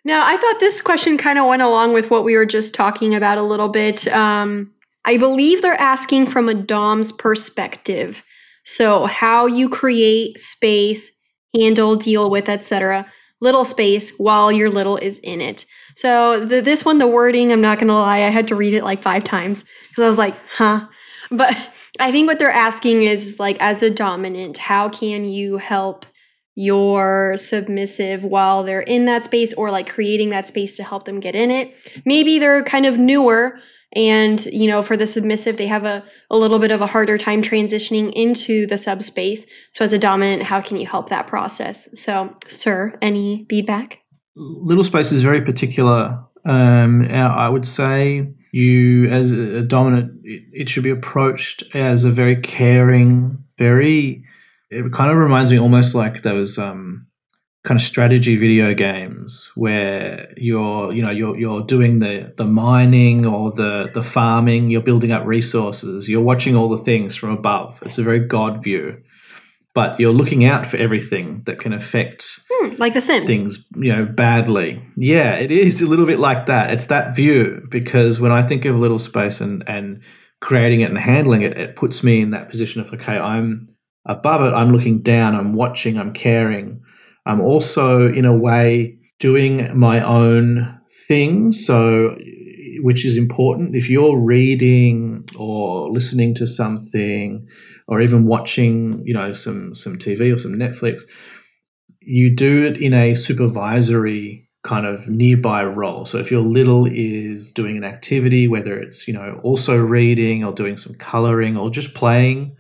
Now, I thought this question kind of went along with what we were just talking about a little bit. Um, I believe they're asking from a Dom's perspective. So, how you create space, handle, deal with, etc. Little space while your little is in it. So, the, this one, the wording, I'm not going to lie, I had to read it like five times because I was like, huh. But I think what they're asking is, is like, as a dominant, how can you help you're submissive while they're in that space or like creating that space to help them get in it. Maybe they're kind of newer and you know for the submissive they have a, a little bit of a harder time transitioning into the subspace. So as a dominant how can you help that process? So sir any feedback? Little space is very particular. Um, i would say you as a dominant it, it should be approached as a very caring very it kind of reminds me almost like those um, kind of strategy video games where you're you know you're you're doing the the mining or the the farming you're building up resources you're watching all the things from above. It's a very god view. But you're looking out for everything that can affect hmm, like the Sims. things you know badly. Yeah it is a little bit like that. It's that view because when i think of little space and and creating it and handling it it puts me in that position of okay i'm above it, I'm looking down, I'm watching, I'm caring. I'm also, in a way, doing my own thing. So, which is important. If you're reading or listening to something, or even watching, you know, some some TV or some Netflix, you do it in a supervisory kind of nearby role. So if your little is doing an activity, whether it's, you know, also reading or doing some coloring or just playing,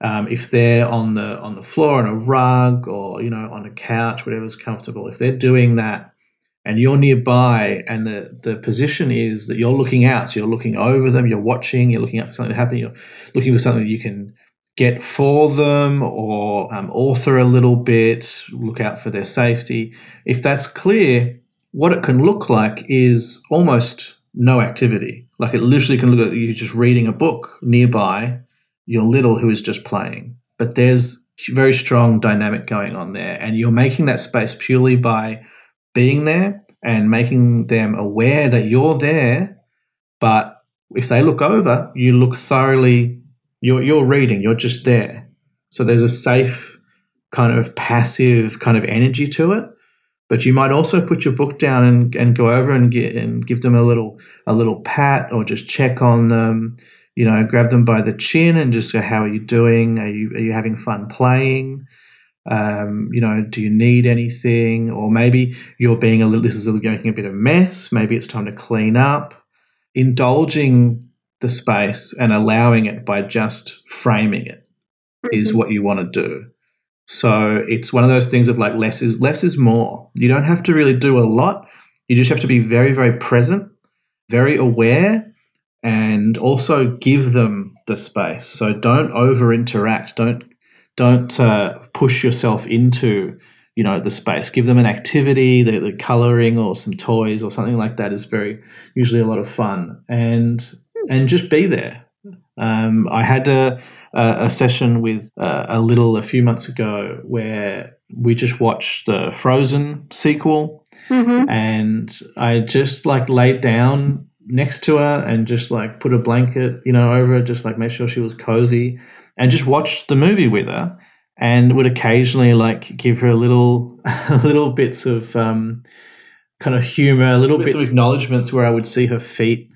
um, if they're on the on the floor on a rug or you know on a couch, whatever's comfortable, if they're doing that and you're nearby and the, the position is that you're looking out, so you're looking over them, you're watching, you're looking out for something to happen, you're looking for something that you can get for them or um, author a little bit, look out for their safety. If that's clear, what it can look like is almost no activity. Like it literally can look at you just reading a book nearby, your little who is just playing. But there's very strong dynamic going on there, and you're making that space purely by being there and making them aware that you're there. But if they look over, you look thoroughly. You're you're reading. You're just there. So there's a safe kind of passive kind of energy to it but you might also put your book down and, and go over and get and give them a little a little pat or just check on them you know grab them by the chin and just go how are you doing are you are you having fun playing um, you know do you need anything or maybe you're being a little this is making a bit of mess maybe it's time to clean up indulging the space and allowing it by just framing it is Mm-hmm. what you want to do so it's one of those things of like less is less is more. You don't have to really do a lot. You just have to be very very present, very aware and also give them the space. So don't over interact. Don't don't uh, push yourself into you know the space. Give them an activity, the, the coloring or some toys or something like that is very usually a lot of fun and and just be there. Um, I had a, a, a session with uh, a little a few months ago where we just watched the Frozen sequel, Mm-hmm. and I just like laid down next to her and just like put a blanket, you know, over her, just like make sure she was cozy, and just watch the movie with her, and would occasionally like give her a little, little bits of um, kind of humor, little bits of acknowledgements where I would see her feet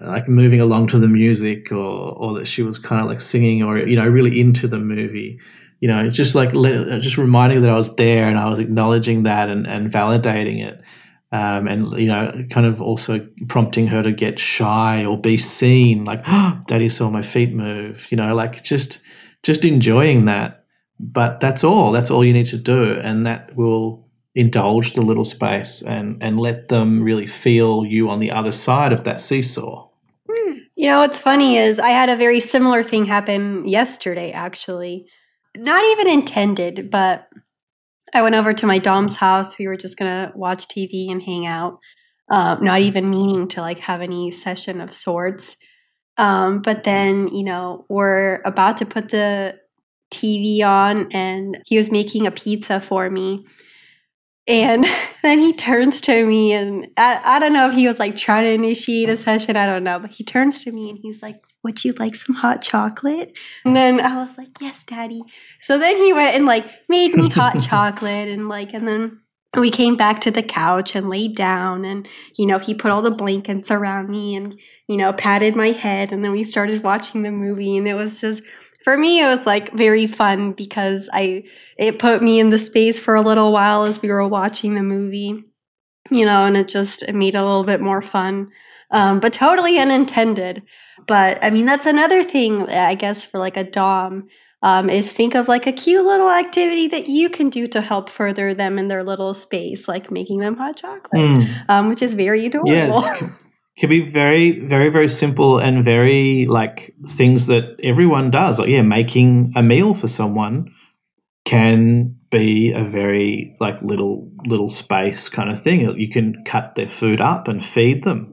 like moving along to the music or or that she was kind of like singing or you know really into the movie. You know just like let, just reminding her that I was there and I was acknowledging that and, and validating it um, and you know kind of also prompting her to get shy or be seen like oh, daddy saw my feet move you know like just just enjoying that. But that's all. That's all you need to do. And that will indulge the little space and and let them really feel you on the other side of that seesaw. You know what's funny is I had a very similar thing happen yesterday, actually. Not even intended, but I went over to my Dom's house. We were just gonna watch TV and hang out, um, not even meaning to like have any session of sorts. Um, but then, you know, we're about to put the TV on, and he was making a pizza for me. And then he turns to me, and I, I don't know if he was like trying to initiate a session. I don't know, but he turns to me and he's like, Would you like some hot chocolate? And then I was like, Yes, daddy. So then he went and like made me hot chocolate, and like, and then we came back to the couch and laid down and you know he put all the blankets around me and you know patted my head and then we started watching the movie and it was just for me it was like very fun because i it put me in the space for a little while as we were watching the movie you know and it just it made it a little bit more fun um, but totally unintended but i mean that's another thing i guess for like a dom um, is think of like a cute little activity that you can do to help further them in their little space, like making them hot chocolate, Mm. um, which is very adorable. Yes, can, can be very, very, very simple and very like things that everyone does. Like, yeah, making a meal for someone can be a very like little little space kind of thing. You can cut their food up and feed them.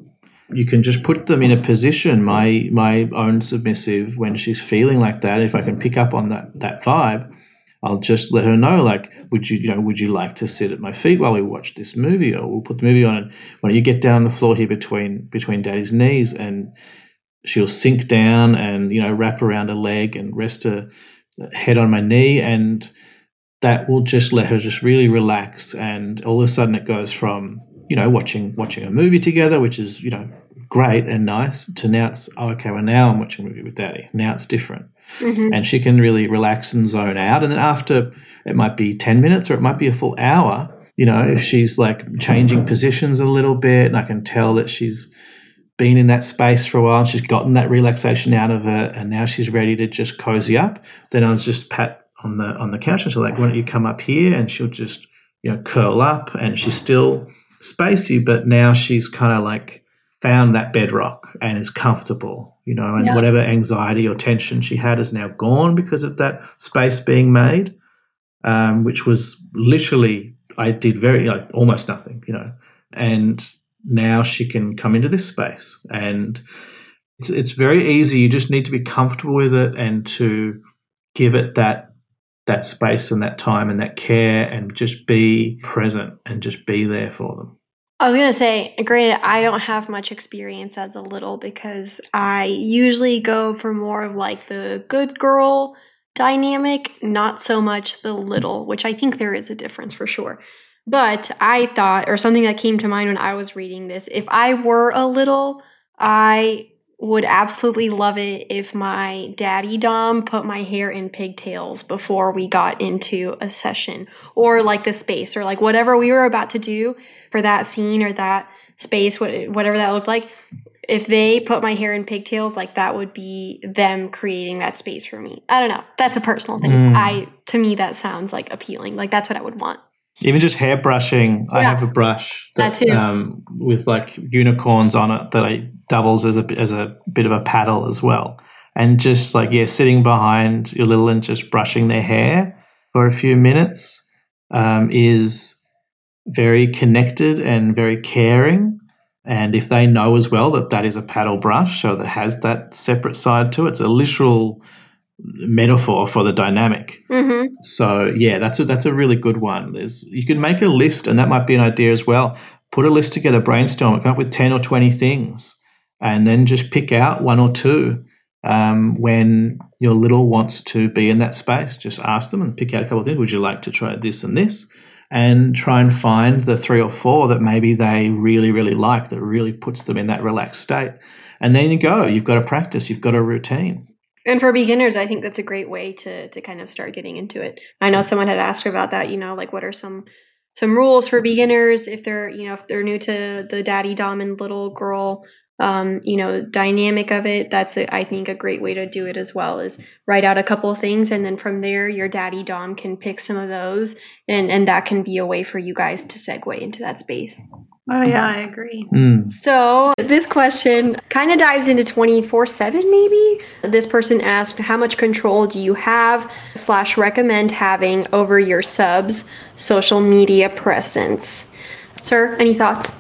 You can just put them in a position. My my own submissive, when she's feeling like that, if I can pick up on that that vibe, I'll just let her know, like, would you, you know, would you like to sit at my feet while we watch this movie, or we'll put the movie on, and when you get down on the floor here between between Daddy's knees, and she'll sink down and you know wrap around a leg and rest her head on my knee, and that will just let her just really relax, and all of a sudden it goes from you know watching watching a movie together, which is you know great and nice, to now it's oh, okay, well now I'm watching a movie with Daddy. Now it's different Mhm. and she can really relax and zone out. And then after it might be 10 minutes or it might be a full hour, You know, if she's like changing positions a little bit, and I can tell that she's been in that space for a while, and she's gotten that relaxation out of it, and now she's ready to just cozy up, then I'll just pat on the on the couch and she'll like, why don't you come up here? And she'll just you know curl up, and she's still spacey, but now she's kind of like found that bedrock and is comfortable, you know, and Yeah. whatever anxiety or tension she had is now gone because of that space being made, um, which was literally I did very like almost nothing, you know, and now she can come into this space and it's it's very easy. You just need to be comfortable with it and to give it that that space and that time and that care and just be present and just be there for them. I was gonna say, granted, I don't have much experience as a little because I usually go for more of like the good girl dynamic, not so much the little, which I think there is a difference for sure. But I thought, or something that came to mind when I was reading this, if I were a little, I would absolutely love it if my daddy Dom put my hair in pigtails before we got into a session or like the space or like whatever we were about to do for that scene or that space, whatever that looked like. If they put my hair in pigtails, like that would be them creating that space for me. I don't know. That's a personal thing. Mm. I to me that sounds like appealing. Like that's what I would want. Even just hair brushing, I have a brush That too. Um, with like unicorns on it that I doubles as a as a bit of a paddle as well. And just like yeah, sitting behind your little and just brushing their hair for a few minutes um, is very connected and very caring. And if they know as well that that is a paddle brush, so that has that separate side to it, it's a literal metaphor for the dynamic. Mm-hmm. So yeah, that's a that's a really good one. There's you can make a list, and that might be an idea as well. Put a list together, brainstorm, it, come up with ten or twenty things, and then just pick out one or two. Um, when your little wants to be in that space, just ask them and pick out a couple of things. Would you like to try this and this? And try and find the three or four that maybe they really, really like, that really puts them in that relaxed state. And then you go. You've got a practice. You've got a routine. And for beginners, I think that's a great way to to kind of start getting into it. I know someone had asked about that. You know, like what are some some rules for beginners if they're you know if they're new to the daddy dom and little girl um, you know dynamic of it. That's a, I think a great way to do it as well. Is write out a couple things, and then from there, your daddy dom can pick some of those, and and that can be a way for you guys to segue into that space. Oh yeah, I agree. Mm. So this question kind of dives into 24-7 maybe. This person asked, how much control do you have slash recommend having over your subs social media presence? Sir, any thoughts?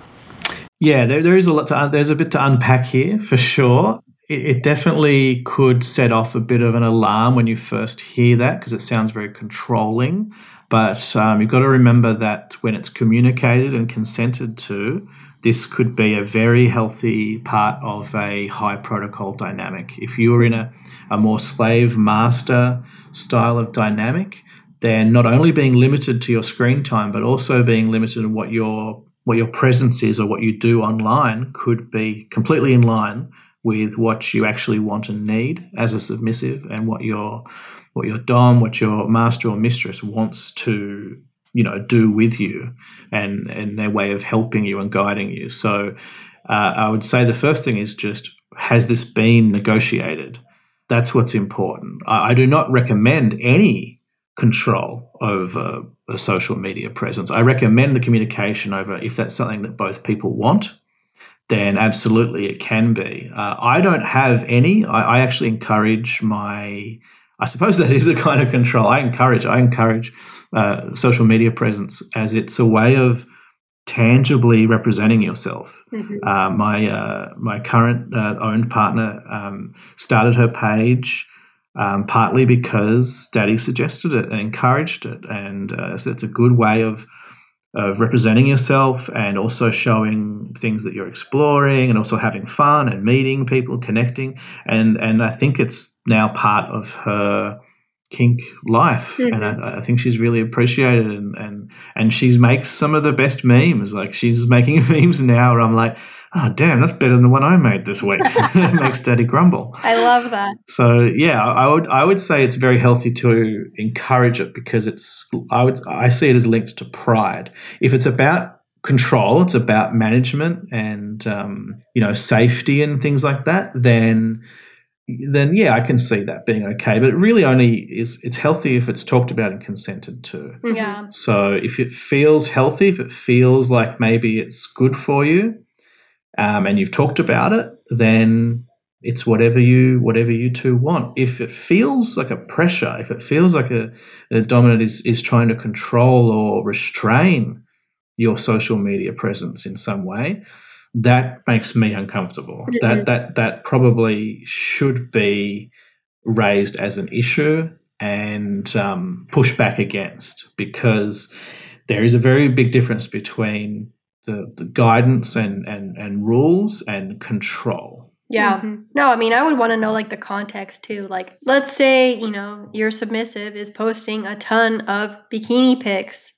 Yeah, there, there is a lot to un- there's a bit to unpack here for sure. It, it definitely could set off a bit of an alarm when you first hear that because it sounds very controlling. But um, you've got to remember that when it's communicated and consented to, this could be a very healthy part of a high protocol dynamic. If you're in a, a more slave master style of dynamic, then not only being limited to your screen time, but also being limited in what your what your presence is or what you do online could be completely in line with what you actually want and need as a submissive and what your what your dom, what your master or mistress wants to you know do with you and and their way of helping you and guiding you. So uh, I would say the first thing is just has this been negotiated? That's what's important. I, I do not recommend any control over a social media presence. I recommend the communication over if that's something that both people want, then absolutely it can be. Uh, I don't have any. I, I actually encourage my. I suppose that is a kind of control. I encourage. I encourage uh, social media presence as it's a way of tangibly representing yourself. Mhm. Uh, my uh, my current uh, owned partner um, started her page um, partly because Daddy suggested it and encouraged it, and uh, so it's a good way of of representing yourself and also showing things that you're exploring and also having fun and meeting people, connecting, and and I think it's now part of her kink life, Mhm. and I, I think she's really appreciated, and and and she makes some of the best memes. Like she's making memes now, where I'm like, oh damn, that's better than the one I made this week. it makes Daddy grumble. I love that. So yeah, I would I would say it's very healthy to encourage it because it's I would I see it as linked to pride. If it's about control, it's about management and um, you know safety and things like that, then then yeah, I can see that being okay. But it really only is it's healthy if it's talked about and consented to. Yeah. So if it feels healthy, if it feels like maybe it's good for you, um, and you've talked about it, then it's whatever you whatever you two want. If it feels like a pressure, if it feels like a, a dominant is is trying to control or restrain your social media presence in some way, that makes me uncomfortable. That that that probably should be raised as an issue and um, pushed back against because there is a very big difference between the, the guidance and, and, and rules and control. Yeah. No, I mean, I would want to know like the context too. Like, let's say, you know, your submissive is posting a ton of bikini pics.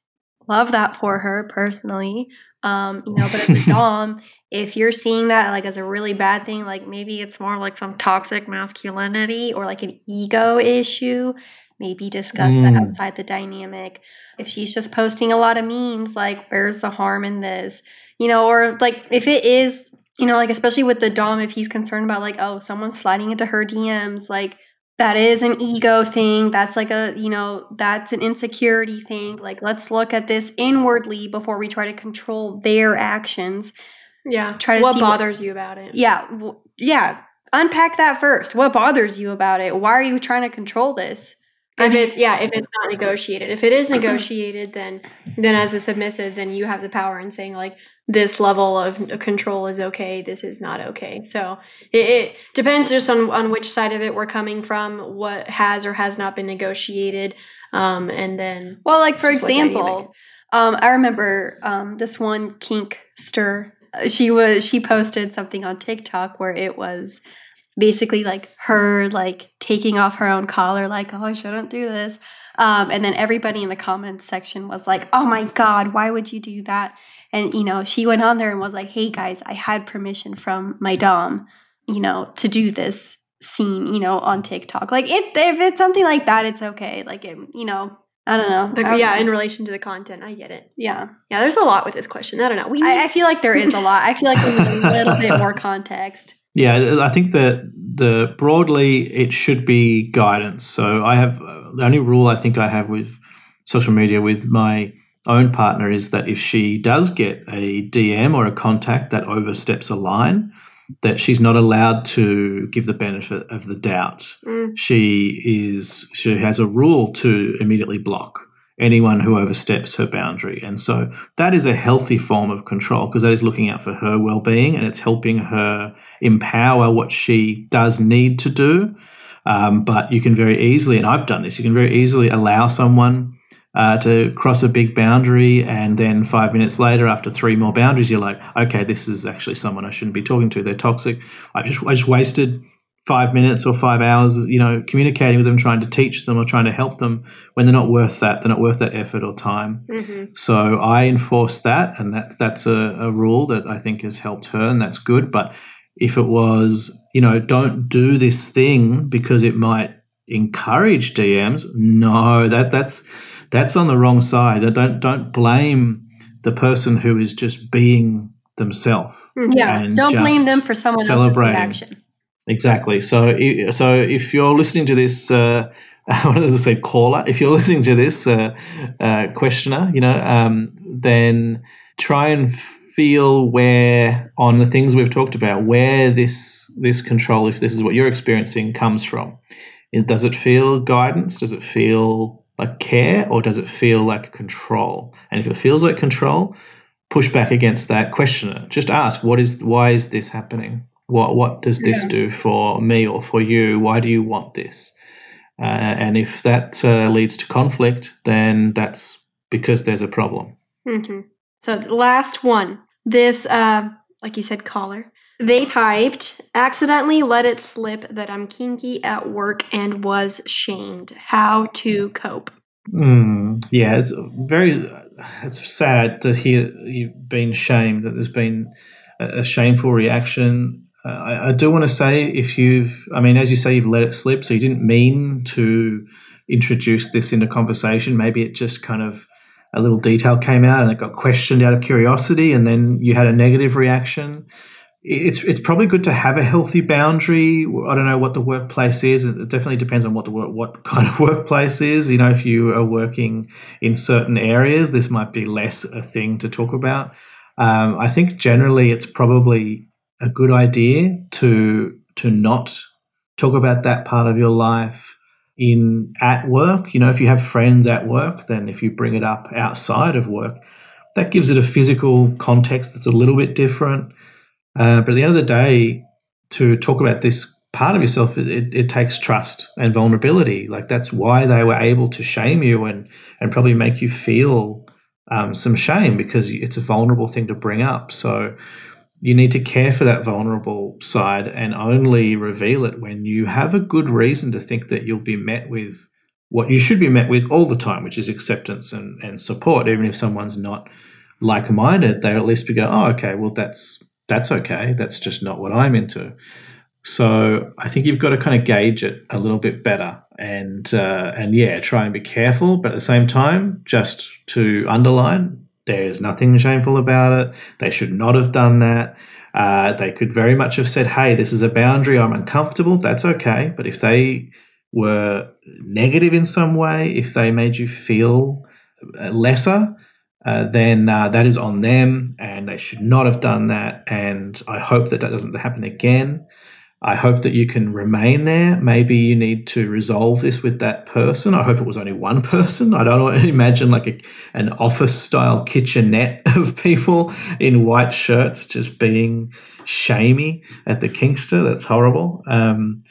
Love that for her personally. Um, you know, but as a Dom, if you're seeing that like as a really bad thing, like maybe it's more like some toxic masculinity or like an ego issue, maybe discuss that Mm. outside the dynamic. If she's just posting a lot of memes, like where's the harm in this? You know, or like if it is you know, like especially with the Dom, if he's concerned about like, oh, someone's sliding into her DMs, like that is an ego thing. That's like a, you know, that's an insecurity thing. Like, let's look at this inwardly before we try to control their actions. Yeah. Try to what see bothers you about it? Yeah, w- yeah. Unpack that first. What bothers you about it? Why are you trying to control this? If it's yeah, if it's not negotiated. If it is negotiated, then then as a submissive, then you have the power in saying like this level of control is okay, this is not okay. So it, it depends just on on which side of it we're coming from, what has or has not been negotiated, um, and then Well, like for just what dynamic. example, um, I remember um, this one kinkster. uh, She was she posted something on TikTok where it was basically like her like taking off her own collar, like oh I shouldn't do this, um, and then everybody in the comments section was like oh my god why would you do that? And you know she went on there and was like hey guys I had permission from my dom, you know to do this scene you know on TikTok like it if it's something like that it's okay like it you know I don't know. The- I yeah, know. in relation to the content, I get it. yeah. Yeah, there's a lot with this question. I don't know. We I, I feel like there is a lot. I feel like we need a little bit more context. Yeah, I think that the broadly it should be guidance. So I have uh, the only rule I think I have with social media with my own partner is that if she does get a DM or a contact that oversteps a line, that she's not allowed to give the benefit of the doubt. Mm. She is she has a rule to immediately block anyone who oversteps her boundary. And so that is a healthy form of control because that is looking out for her well-being and it's helping her empower what she does need to do. Um, but you can very easily, and I've done this, you can very easily allow someone uh, to cross a big boundary, and then five minutes later, after three more boundaries, you're like, okay, this is actually someone I shouldn't be talking to. They're toxic. I just I just wasted five minutes or five hours, you know, communicating with them, trying to teach them or trying to help them when they're not worth that. They're not worth that effort or time. Mhm. So I enforce that, and that that's a, a rule that I think has helped her, and that's good. But if it was, you know, don't do this thing because it might encourage DMs, no, that that's that's on the wrong side. Don't don't blame the person who is just being themselves. Yeah. Don't blame them for someone else's celebrating. reaction. Exactly. So, so if you're listening to this, uh, what does it say, caller? If you're listening to this uh, uh, questioner, you know, um, then try and feel where on the things we've talked about, where this this control, if this is what you're experiencing, comes from. It- Does it feel guidance? Does it feel like care, or does it feel like control? And if it feels like control, push back against that. questioner. Just ask, what is why is this happening? What what does this Yeah. do for me or for you? Why do you want this? Uh, and if that uh, leads to conflict, then that's because there's a problem. hmm So the last one. This uh, like you said, caller. They typed, accidentally let it slip that I'm kinky at work and was shamed. How to cope. Mm, yeah, it's very it's sad to hear you've been shamed, that there's been a, a shameful reaction. Uh, I, I, do want to say if you've, I mean, as you say, you've let it slip, so you didn't mean to introduce this into conversation. Maybe it just kind of a little detail came out and it got questioned out of curiosity, and then you had a negative reaction. It's it's probably good to have a healthy boundary. I don't know what the workplace is. It definitely depends on what the what kind of workplace is. You know, if you are working in certain areas, this might be less a thing to talk about. Um, I think generally it's probably a good idea to to not talk about that part of your life in at work. You know, if you have friends at work, then if you bring it up outside of work, that gives it a physical context that's a little bit different. Uh, but at the end of the day, to talk about this part of yourself, it, it, takes trust and vulnerability. Like that's why they were able to shame you and and probably make you feel um, some shame because it's a vulnerable thing to bring up. So you need to care for that vulnerable side and only reveal it when you have a good reason to think that you'll be met with what you should be met with all the time, which is acceptance and, and support. Even if someone's not like minded, they'll at least be go, oh, okay, well, that's that's okay. That's just not what I'm into. So I think you've got to kind of gauge it a little bit better, and uh, and yeah, try and be careful. But at the same time, just to underline, there's nothing shameful about it. They should not have done that. Uh, they could very much have said, "Hey, this is a boundary. I'm uncomfortable." That's okay. But if they were negative in some way, if they made you feel uh, lesser, uh, then uh, that is on them, and they should not have done that. And I hope that that doesn't happen again. I hope that you can remain there. Maybe you need to resolve this with that person. I hope it was only one person. I don't imagine like a, an office style kitchenette of people in white shirts just being shamey at the Kinkster. That's horrible. Um,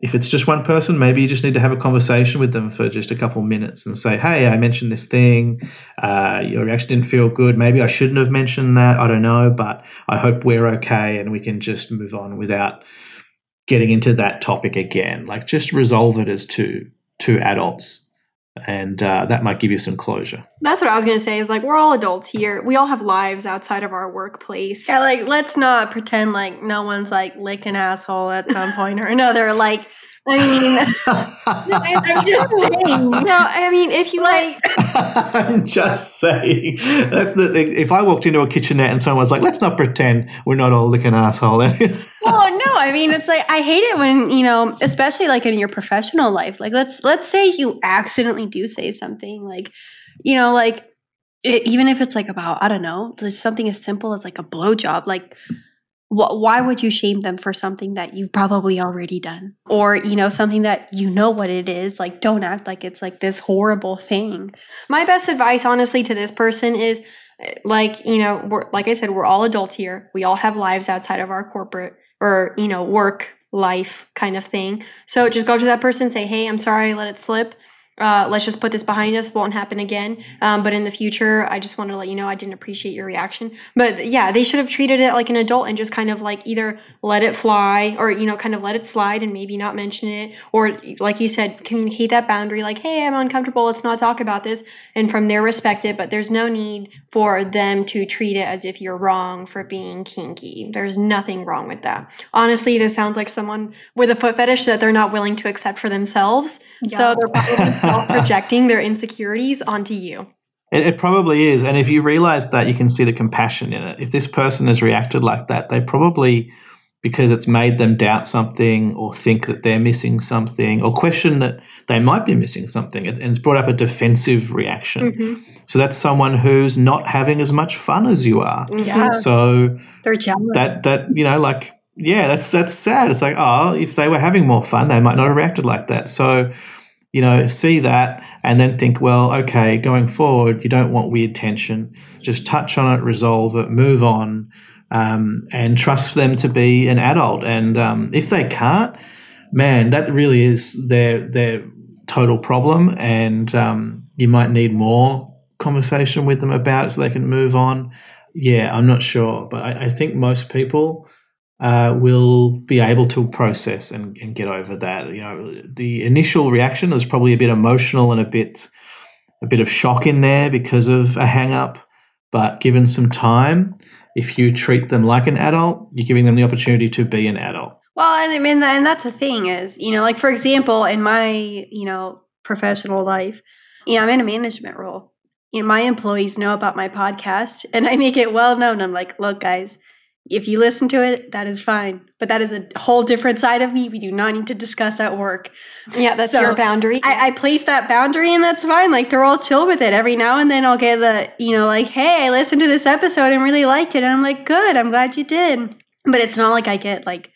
if it's just one person, maybe you just need to have a conversation with them for just a couple minutes and say, "Hey, I mentioned this thing. Uh, your reaction didn't feel good. Maybe I shouldn't have mentioned that. I don't know, but I hope we're okay and we can just move on without getting into that topic again. Like just resolve it as two two adults. And uh, that might give you some closure. That's what I was gonna say. Is like we're all adults here. We all have lives outside of our workplace. Yeah, like let's not pretend like no one's like licked an asshole at some point or another. Like I mean, I'm just saying. No, I mean, if you like, I'm just saying. That's the. If I walked into a kitchenette and someone was like, "Let's not pretend we're not all licking asshole." well, no, I mean, it's like I hate it when you know, especially like in your professional life. Like, let's let's say you accidentally do say something like, you know, like it, even if it's like about I don't know, something as simple as like a blowjob, like why would you shame them for something that you've probably already done or you know something that you know what it is like don't act like it's like this horrible thing my best advice honestly to this person is eh, like you know we're like i said we're all adults here we all have lives outside of our corporate or you know work life kind of thing. So just go to that person say hey i'm sorry i let it slip uh, let's just put this behind us. Won't happen again. Um, but in the future i just wanted to let you know i didn't appreciate your reaction. But yeah they should have treated it like an adult and just kind of like either let it fly or you know kind of let it slide and maybe not mention it. Or like you said communicate that boundary like hey i'm uncomfortable. Let's not talk about this. And from there respect it. But there's no need for them to treat it as if you're wrong for being kinky. There's nothing wrong with that. Honestly this sounds like someone with a foot fetish that they're not willing to accept for themselves. Yeah. so they're probably projecting their insecurities onto you. It, it, probably is. And if you realize that, you can see the compassion in it. If this person has reacted like that, they probably, because it's made them doubt something or think that they're missing something or question that they might be missing something. and it's brought up a defensive reaction. Mm-hmm. So that's someone who's not having as much fun as you are. Yeah. So they're jealous. That, that, you know, like, yeah, that's that's sad. It's like, oh, if they were having more fun, they might not have reacted like that. So you know, see that and then think, well, okay, going forward, you don't want weird tension. Just touch on it, resolve it, move on, um, and trust them to be an adult. And um, if they can't, man, that really is their their total problem, and um, you might need more conversation with them about it so they can move on. yeah, I'm not sure, but I, I think most people uh, will be able to process and, and get over that. You know, the initial reaction is probably a bit emotional and a bit a bit of shock in there because of a hang up. But given some time, if you treat them like an adult, you're giving them the opportunity to be an adult. Well, and I mean, and that's the thing is, you know, like for example, in my, you know, professional life, you know, I'm in a management role. You know, my employees know about my podcast and I make it well known. I'm like, look, guys, if you listen to it, that is fine. But that is a whole different side of me. We do not need to discuss at work. Yeah, that's your boundary. I, I place that boundary and that's fine. Like they're all chill with it. Every now and then I'll get the, you know, like, hey, I listened to this episode and really liked it. And I'm like, good, I'm glad you did. But it's not like I get like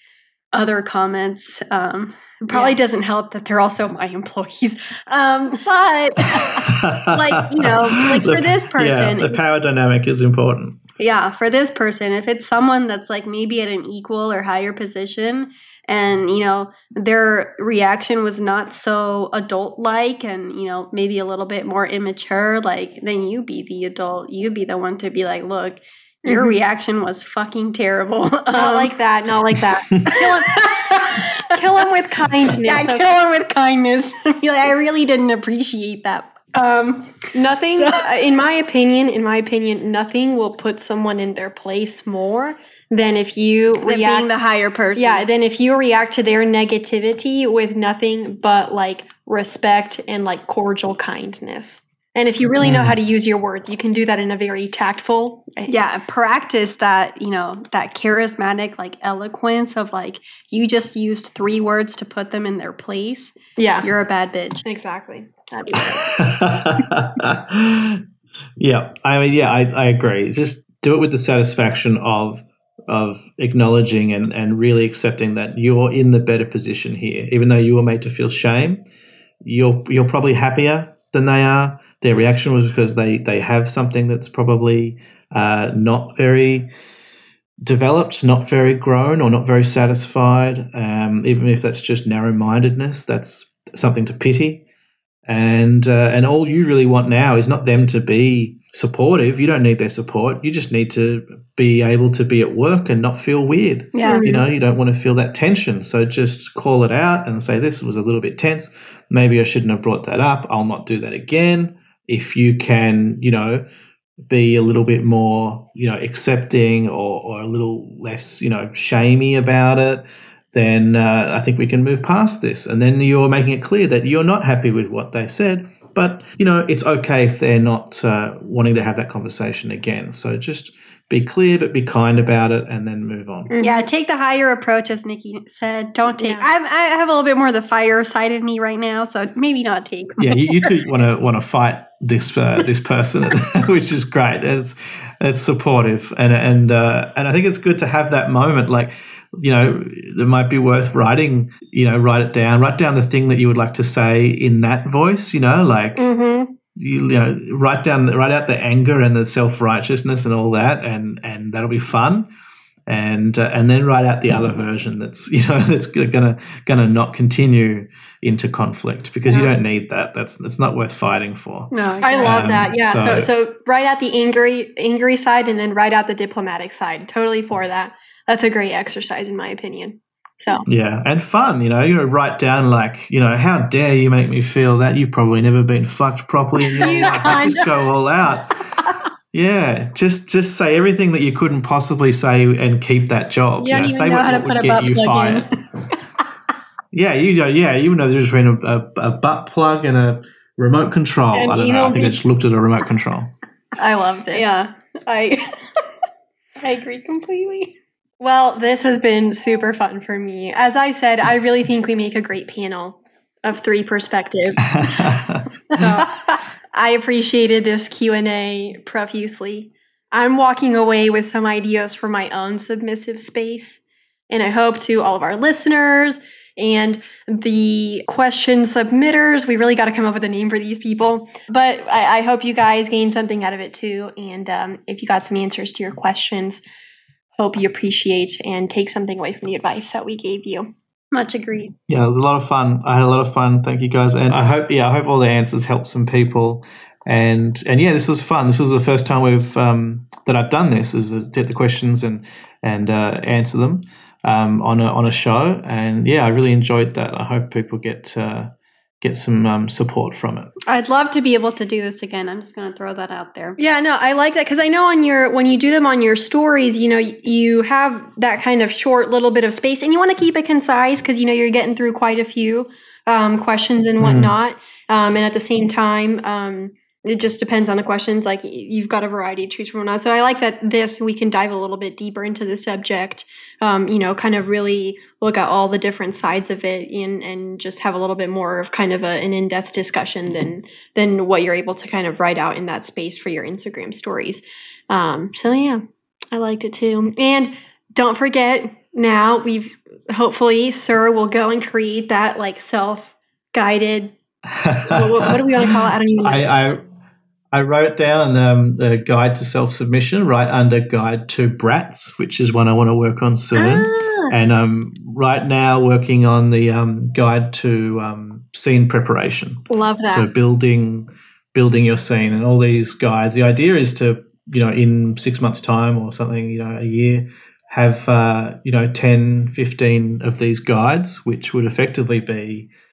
other comments. Um, it probably Yeah. doesn't help that they're also my employees. Um, but like, you know, like for this person, yeah, the power dynamic is important. Yeah, for this person, if it's someone that's like maybe at an equal or higher position and, you know, their reaction was not so adult like and, you know, maybe a little bit more immature, like, then you be the adult. You be the one to be like, look, your Mhm. reaction was fucking terrible. Not Um, like that. Not like that. kill him. kill him with kindness. yeah, okay? kill him with kindness. Like, I really didn't appreciate that. Um, nothing, uh, in my opinion, in my opinion, nothing will put someone in their place more than if you Than react. being the higher person. yeah, then if you react to their negativity with nothing but like respect and like cordial kindness. And if you really know Mm. how to use your words, you can do that in a very tactful. yeah practice that you know that charismatic like eloquence of like you just used three words to put them in their place Yeah, you're a bad bitch exactly. That'd be great. yeah, I mean, yeah, I, I agree. Just do it with the satisfaction of of acknowledging and, and really accepting that you're in the better position here, even though you were made to feel shame. You're you're probably happier than they are. Their reaction was because they they have something that's probably uh, not very developed, not very grown, or not very satisfied. Um, even if that's just narrow mindedness, that's something to pity and uh, and all you really want now is not them to be supportive. You don't need their support. You just need to be able to be at work and not feel weird. yeah You know, you don't want to feel that tension. So just call it out and say this was a little bit tense. Maybe I shouldn't have brought that up. I'll not do that again. If you can, you know, be a little bit more, you know, accepting or, or a little less, you know, shamey about it, then uh, I think we can move past this. And then you're making it clear that you're not happy with what they said, but you know it's okay if they're not uh, wanting to have that conversation again. So just be clear, but be kind about it, and then move on. yeah take the higher approach as nikki said don't take Yeah. I'm, i have a little bit more of the fire side of me right now so maybe not take yeah, you, you two want to want to fight this uh, this person, which is great. It's it's supportive, and and uh, and I think it's good to have that moment. Like you know, it might be worth writing. You know, write it down. Write down the thing that you would like to say in that voice. You know, like Mm-hmm. You, you know, write down write out the anger and the self righteousness and all that, and and that'll be fun. And uh, and then write out the other version that's you know that's gonna gonna not continue into conflict because you don't need that. That's that's not worth fighting for. no I love Um, that. Yeah. So, so- so write out the angry, angry side, and then write out the diplomatic side. Totally for that. That's a great exercise, in my opinion. So, Yeah, and fun. You know, you know, write down like you know, how dare you make me feel that you've probably never been fucked properly in your You life. cunt. Just go all out. Yeah, just just say everything that you couldn't possibly say and keep that job. Yeah, you don't know, even say know what, how to what put would a get butt you plug in. fired. yeah, you know, yeah, you know, there's between a, a, a butt plug and a remote control. And I don't know. I think I just looked at a remote control. I love this. yeah I I agree completely. Well, this has been super fun for me. As I said, I really think we make a great panel of three perspectives. So I appreciated this Q&A profusely. I'm walking away with some ideas for my own submissive space, and I hope to all of our listeners and the question submitters. We really got to come up with a name for these people, but I, I hope you guys gain something out of it too. And um, if you got some answers to your questions, hope you appreciate and take something away from the advice that we gave you. much agreed Yeah, it was a lot of fun. I had a lot of fun. Thank you guys, and I hope yeah, I hope all the answers help some people. and and yeah, this was fun. This was the first time we've um, that I've done this is to take the questions and and uh, answer them um, on a on a show. And yeah, I really enjoyed that. I hope people get uh, get some um, support from it. I'd love to be able to do this again. I'm just going to throw that out there. Yeah, no, I like that because I know on your when you do them on your stories, you know, you have that kind of short little bit of space, and you want to keep it concise because you know you're getting through quite a few um, questions and whatnot, mm. um, and at the same time. Um, it just depends on the questions. Like you've got a variety to choose from now. So I like that this we can dive a little bit deeper into the subject. Um, you know, kind of really look at all the different sides of it and and just have a little bit more of kind of a, an in depth discussion than than what you're able to kind of write out in that space for your Instagram stories. Um, so yeah, I liked it too. And don't forget now we've hopefully Sir will go and create that like self guided what, what, do we want to call it? I don't even know. I, I, I wrote down um, the guide to self submission right under guide to brats, which is one I want to work on soon. Ah. And um, right now working on the um, guide to um, scene preparation. Love that. So building building your scene and all these guides. The idea is to you know in six months time or something you know a year have uh, you know 10 15 of these guides which would effectively be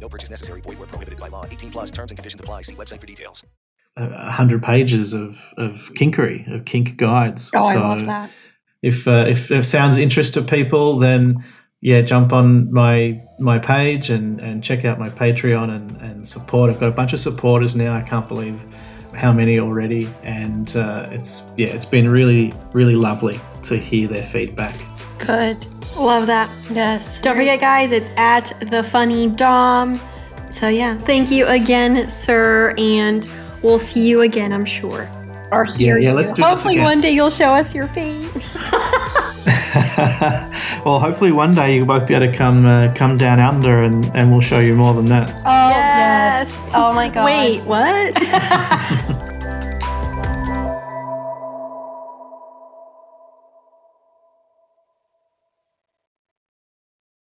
No purchase necessary. Void where prohibited by law. 18 plus terms and conditions apply. See website for details. A hundred pages of, of kinkery, of kink guides. Oh, so I love that. If, uh, if it sounds interest to people, then yeah, jump on my my page and, and check out my Patreon and, and support. I've got a bunch of supporters now. I can't believe how many already, and uh, it's yeah, it's been really really lovely to hear their feedback. Good. Love that. Yes. Don't forget, guys, it's at the funny Dom. So yeah, thank you again, sir, and we'll see you again, I'm sure. Or hear yeah, yeah, you. let's do Hopefully, this again. one day you'll show us your face. well, hopefully one day you'll both be able to come uh, come down under, and, and we'll show you more than that. Oh yes. yes. Oh my god. Wait, what?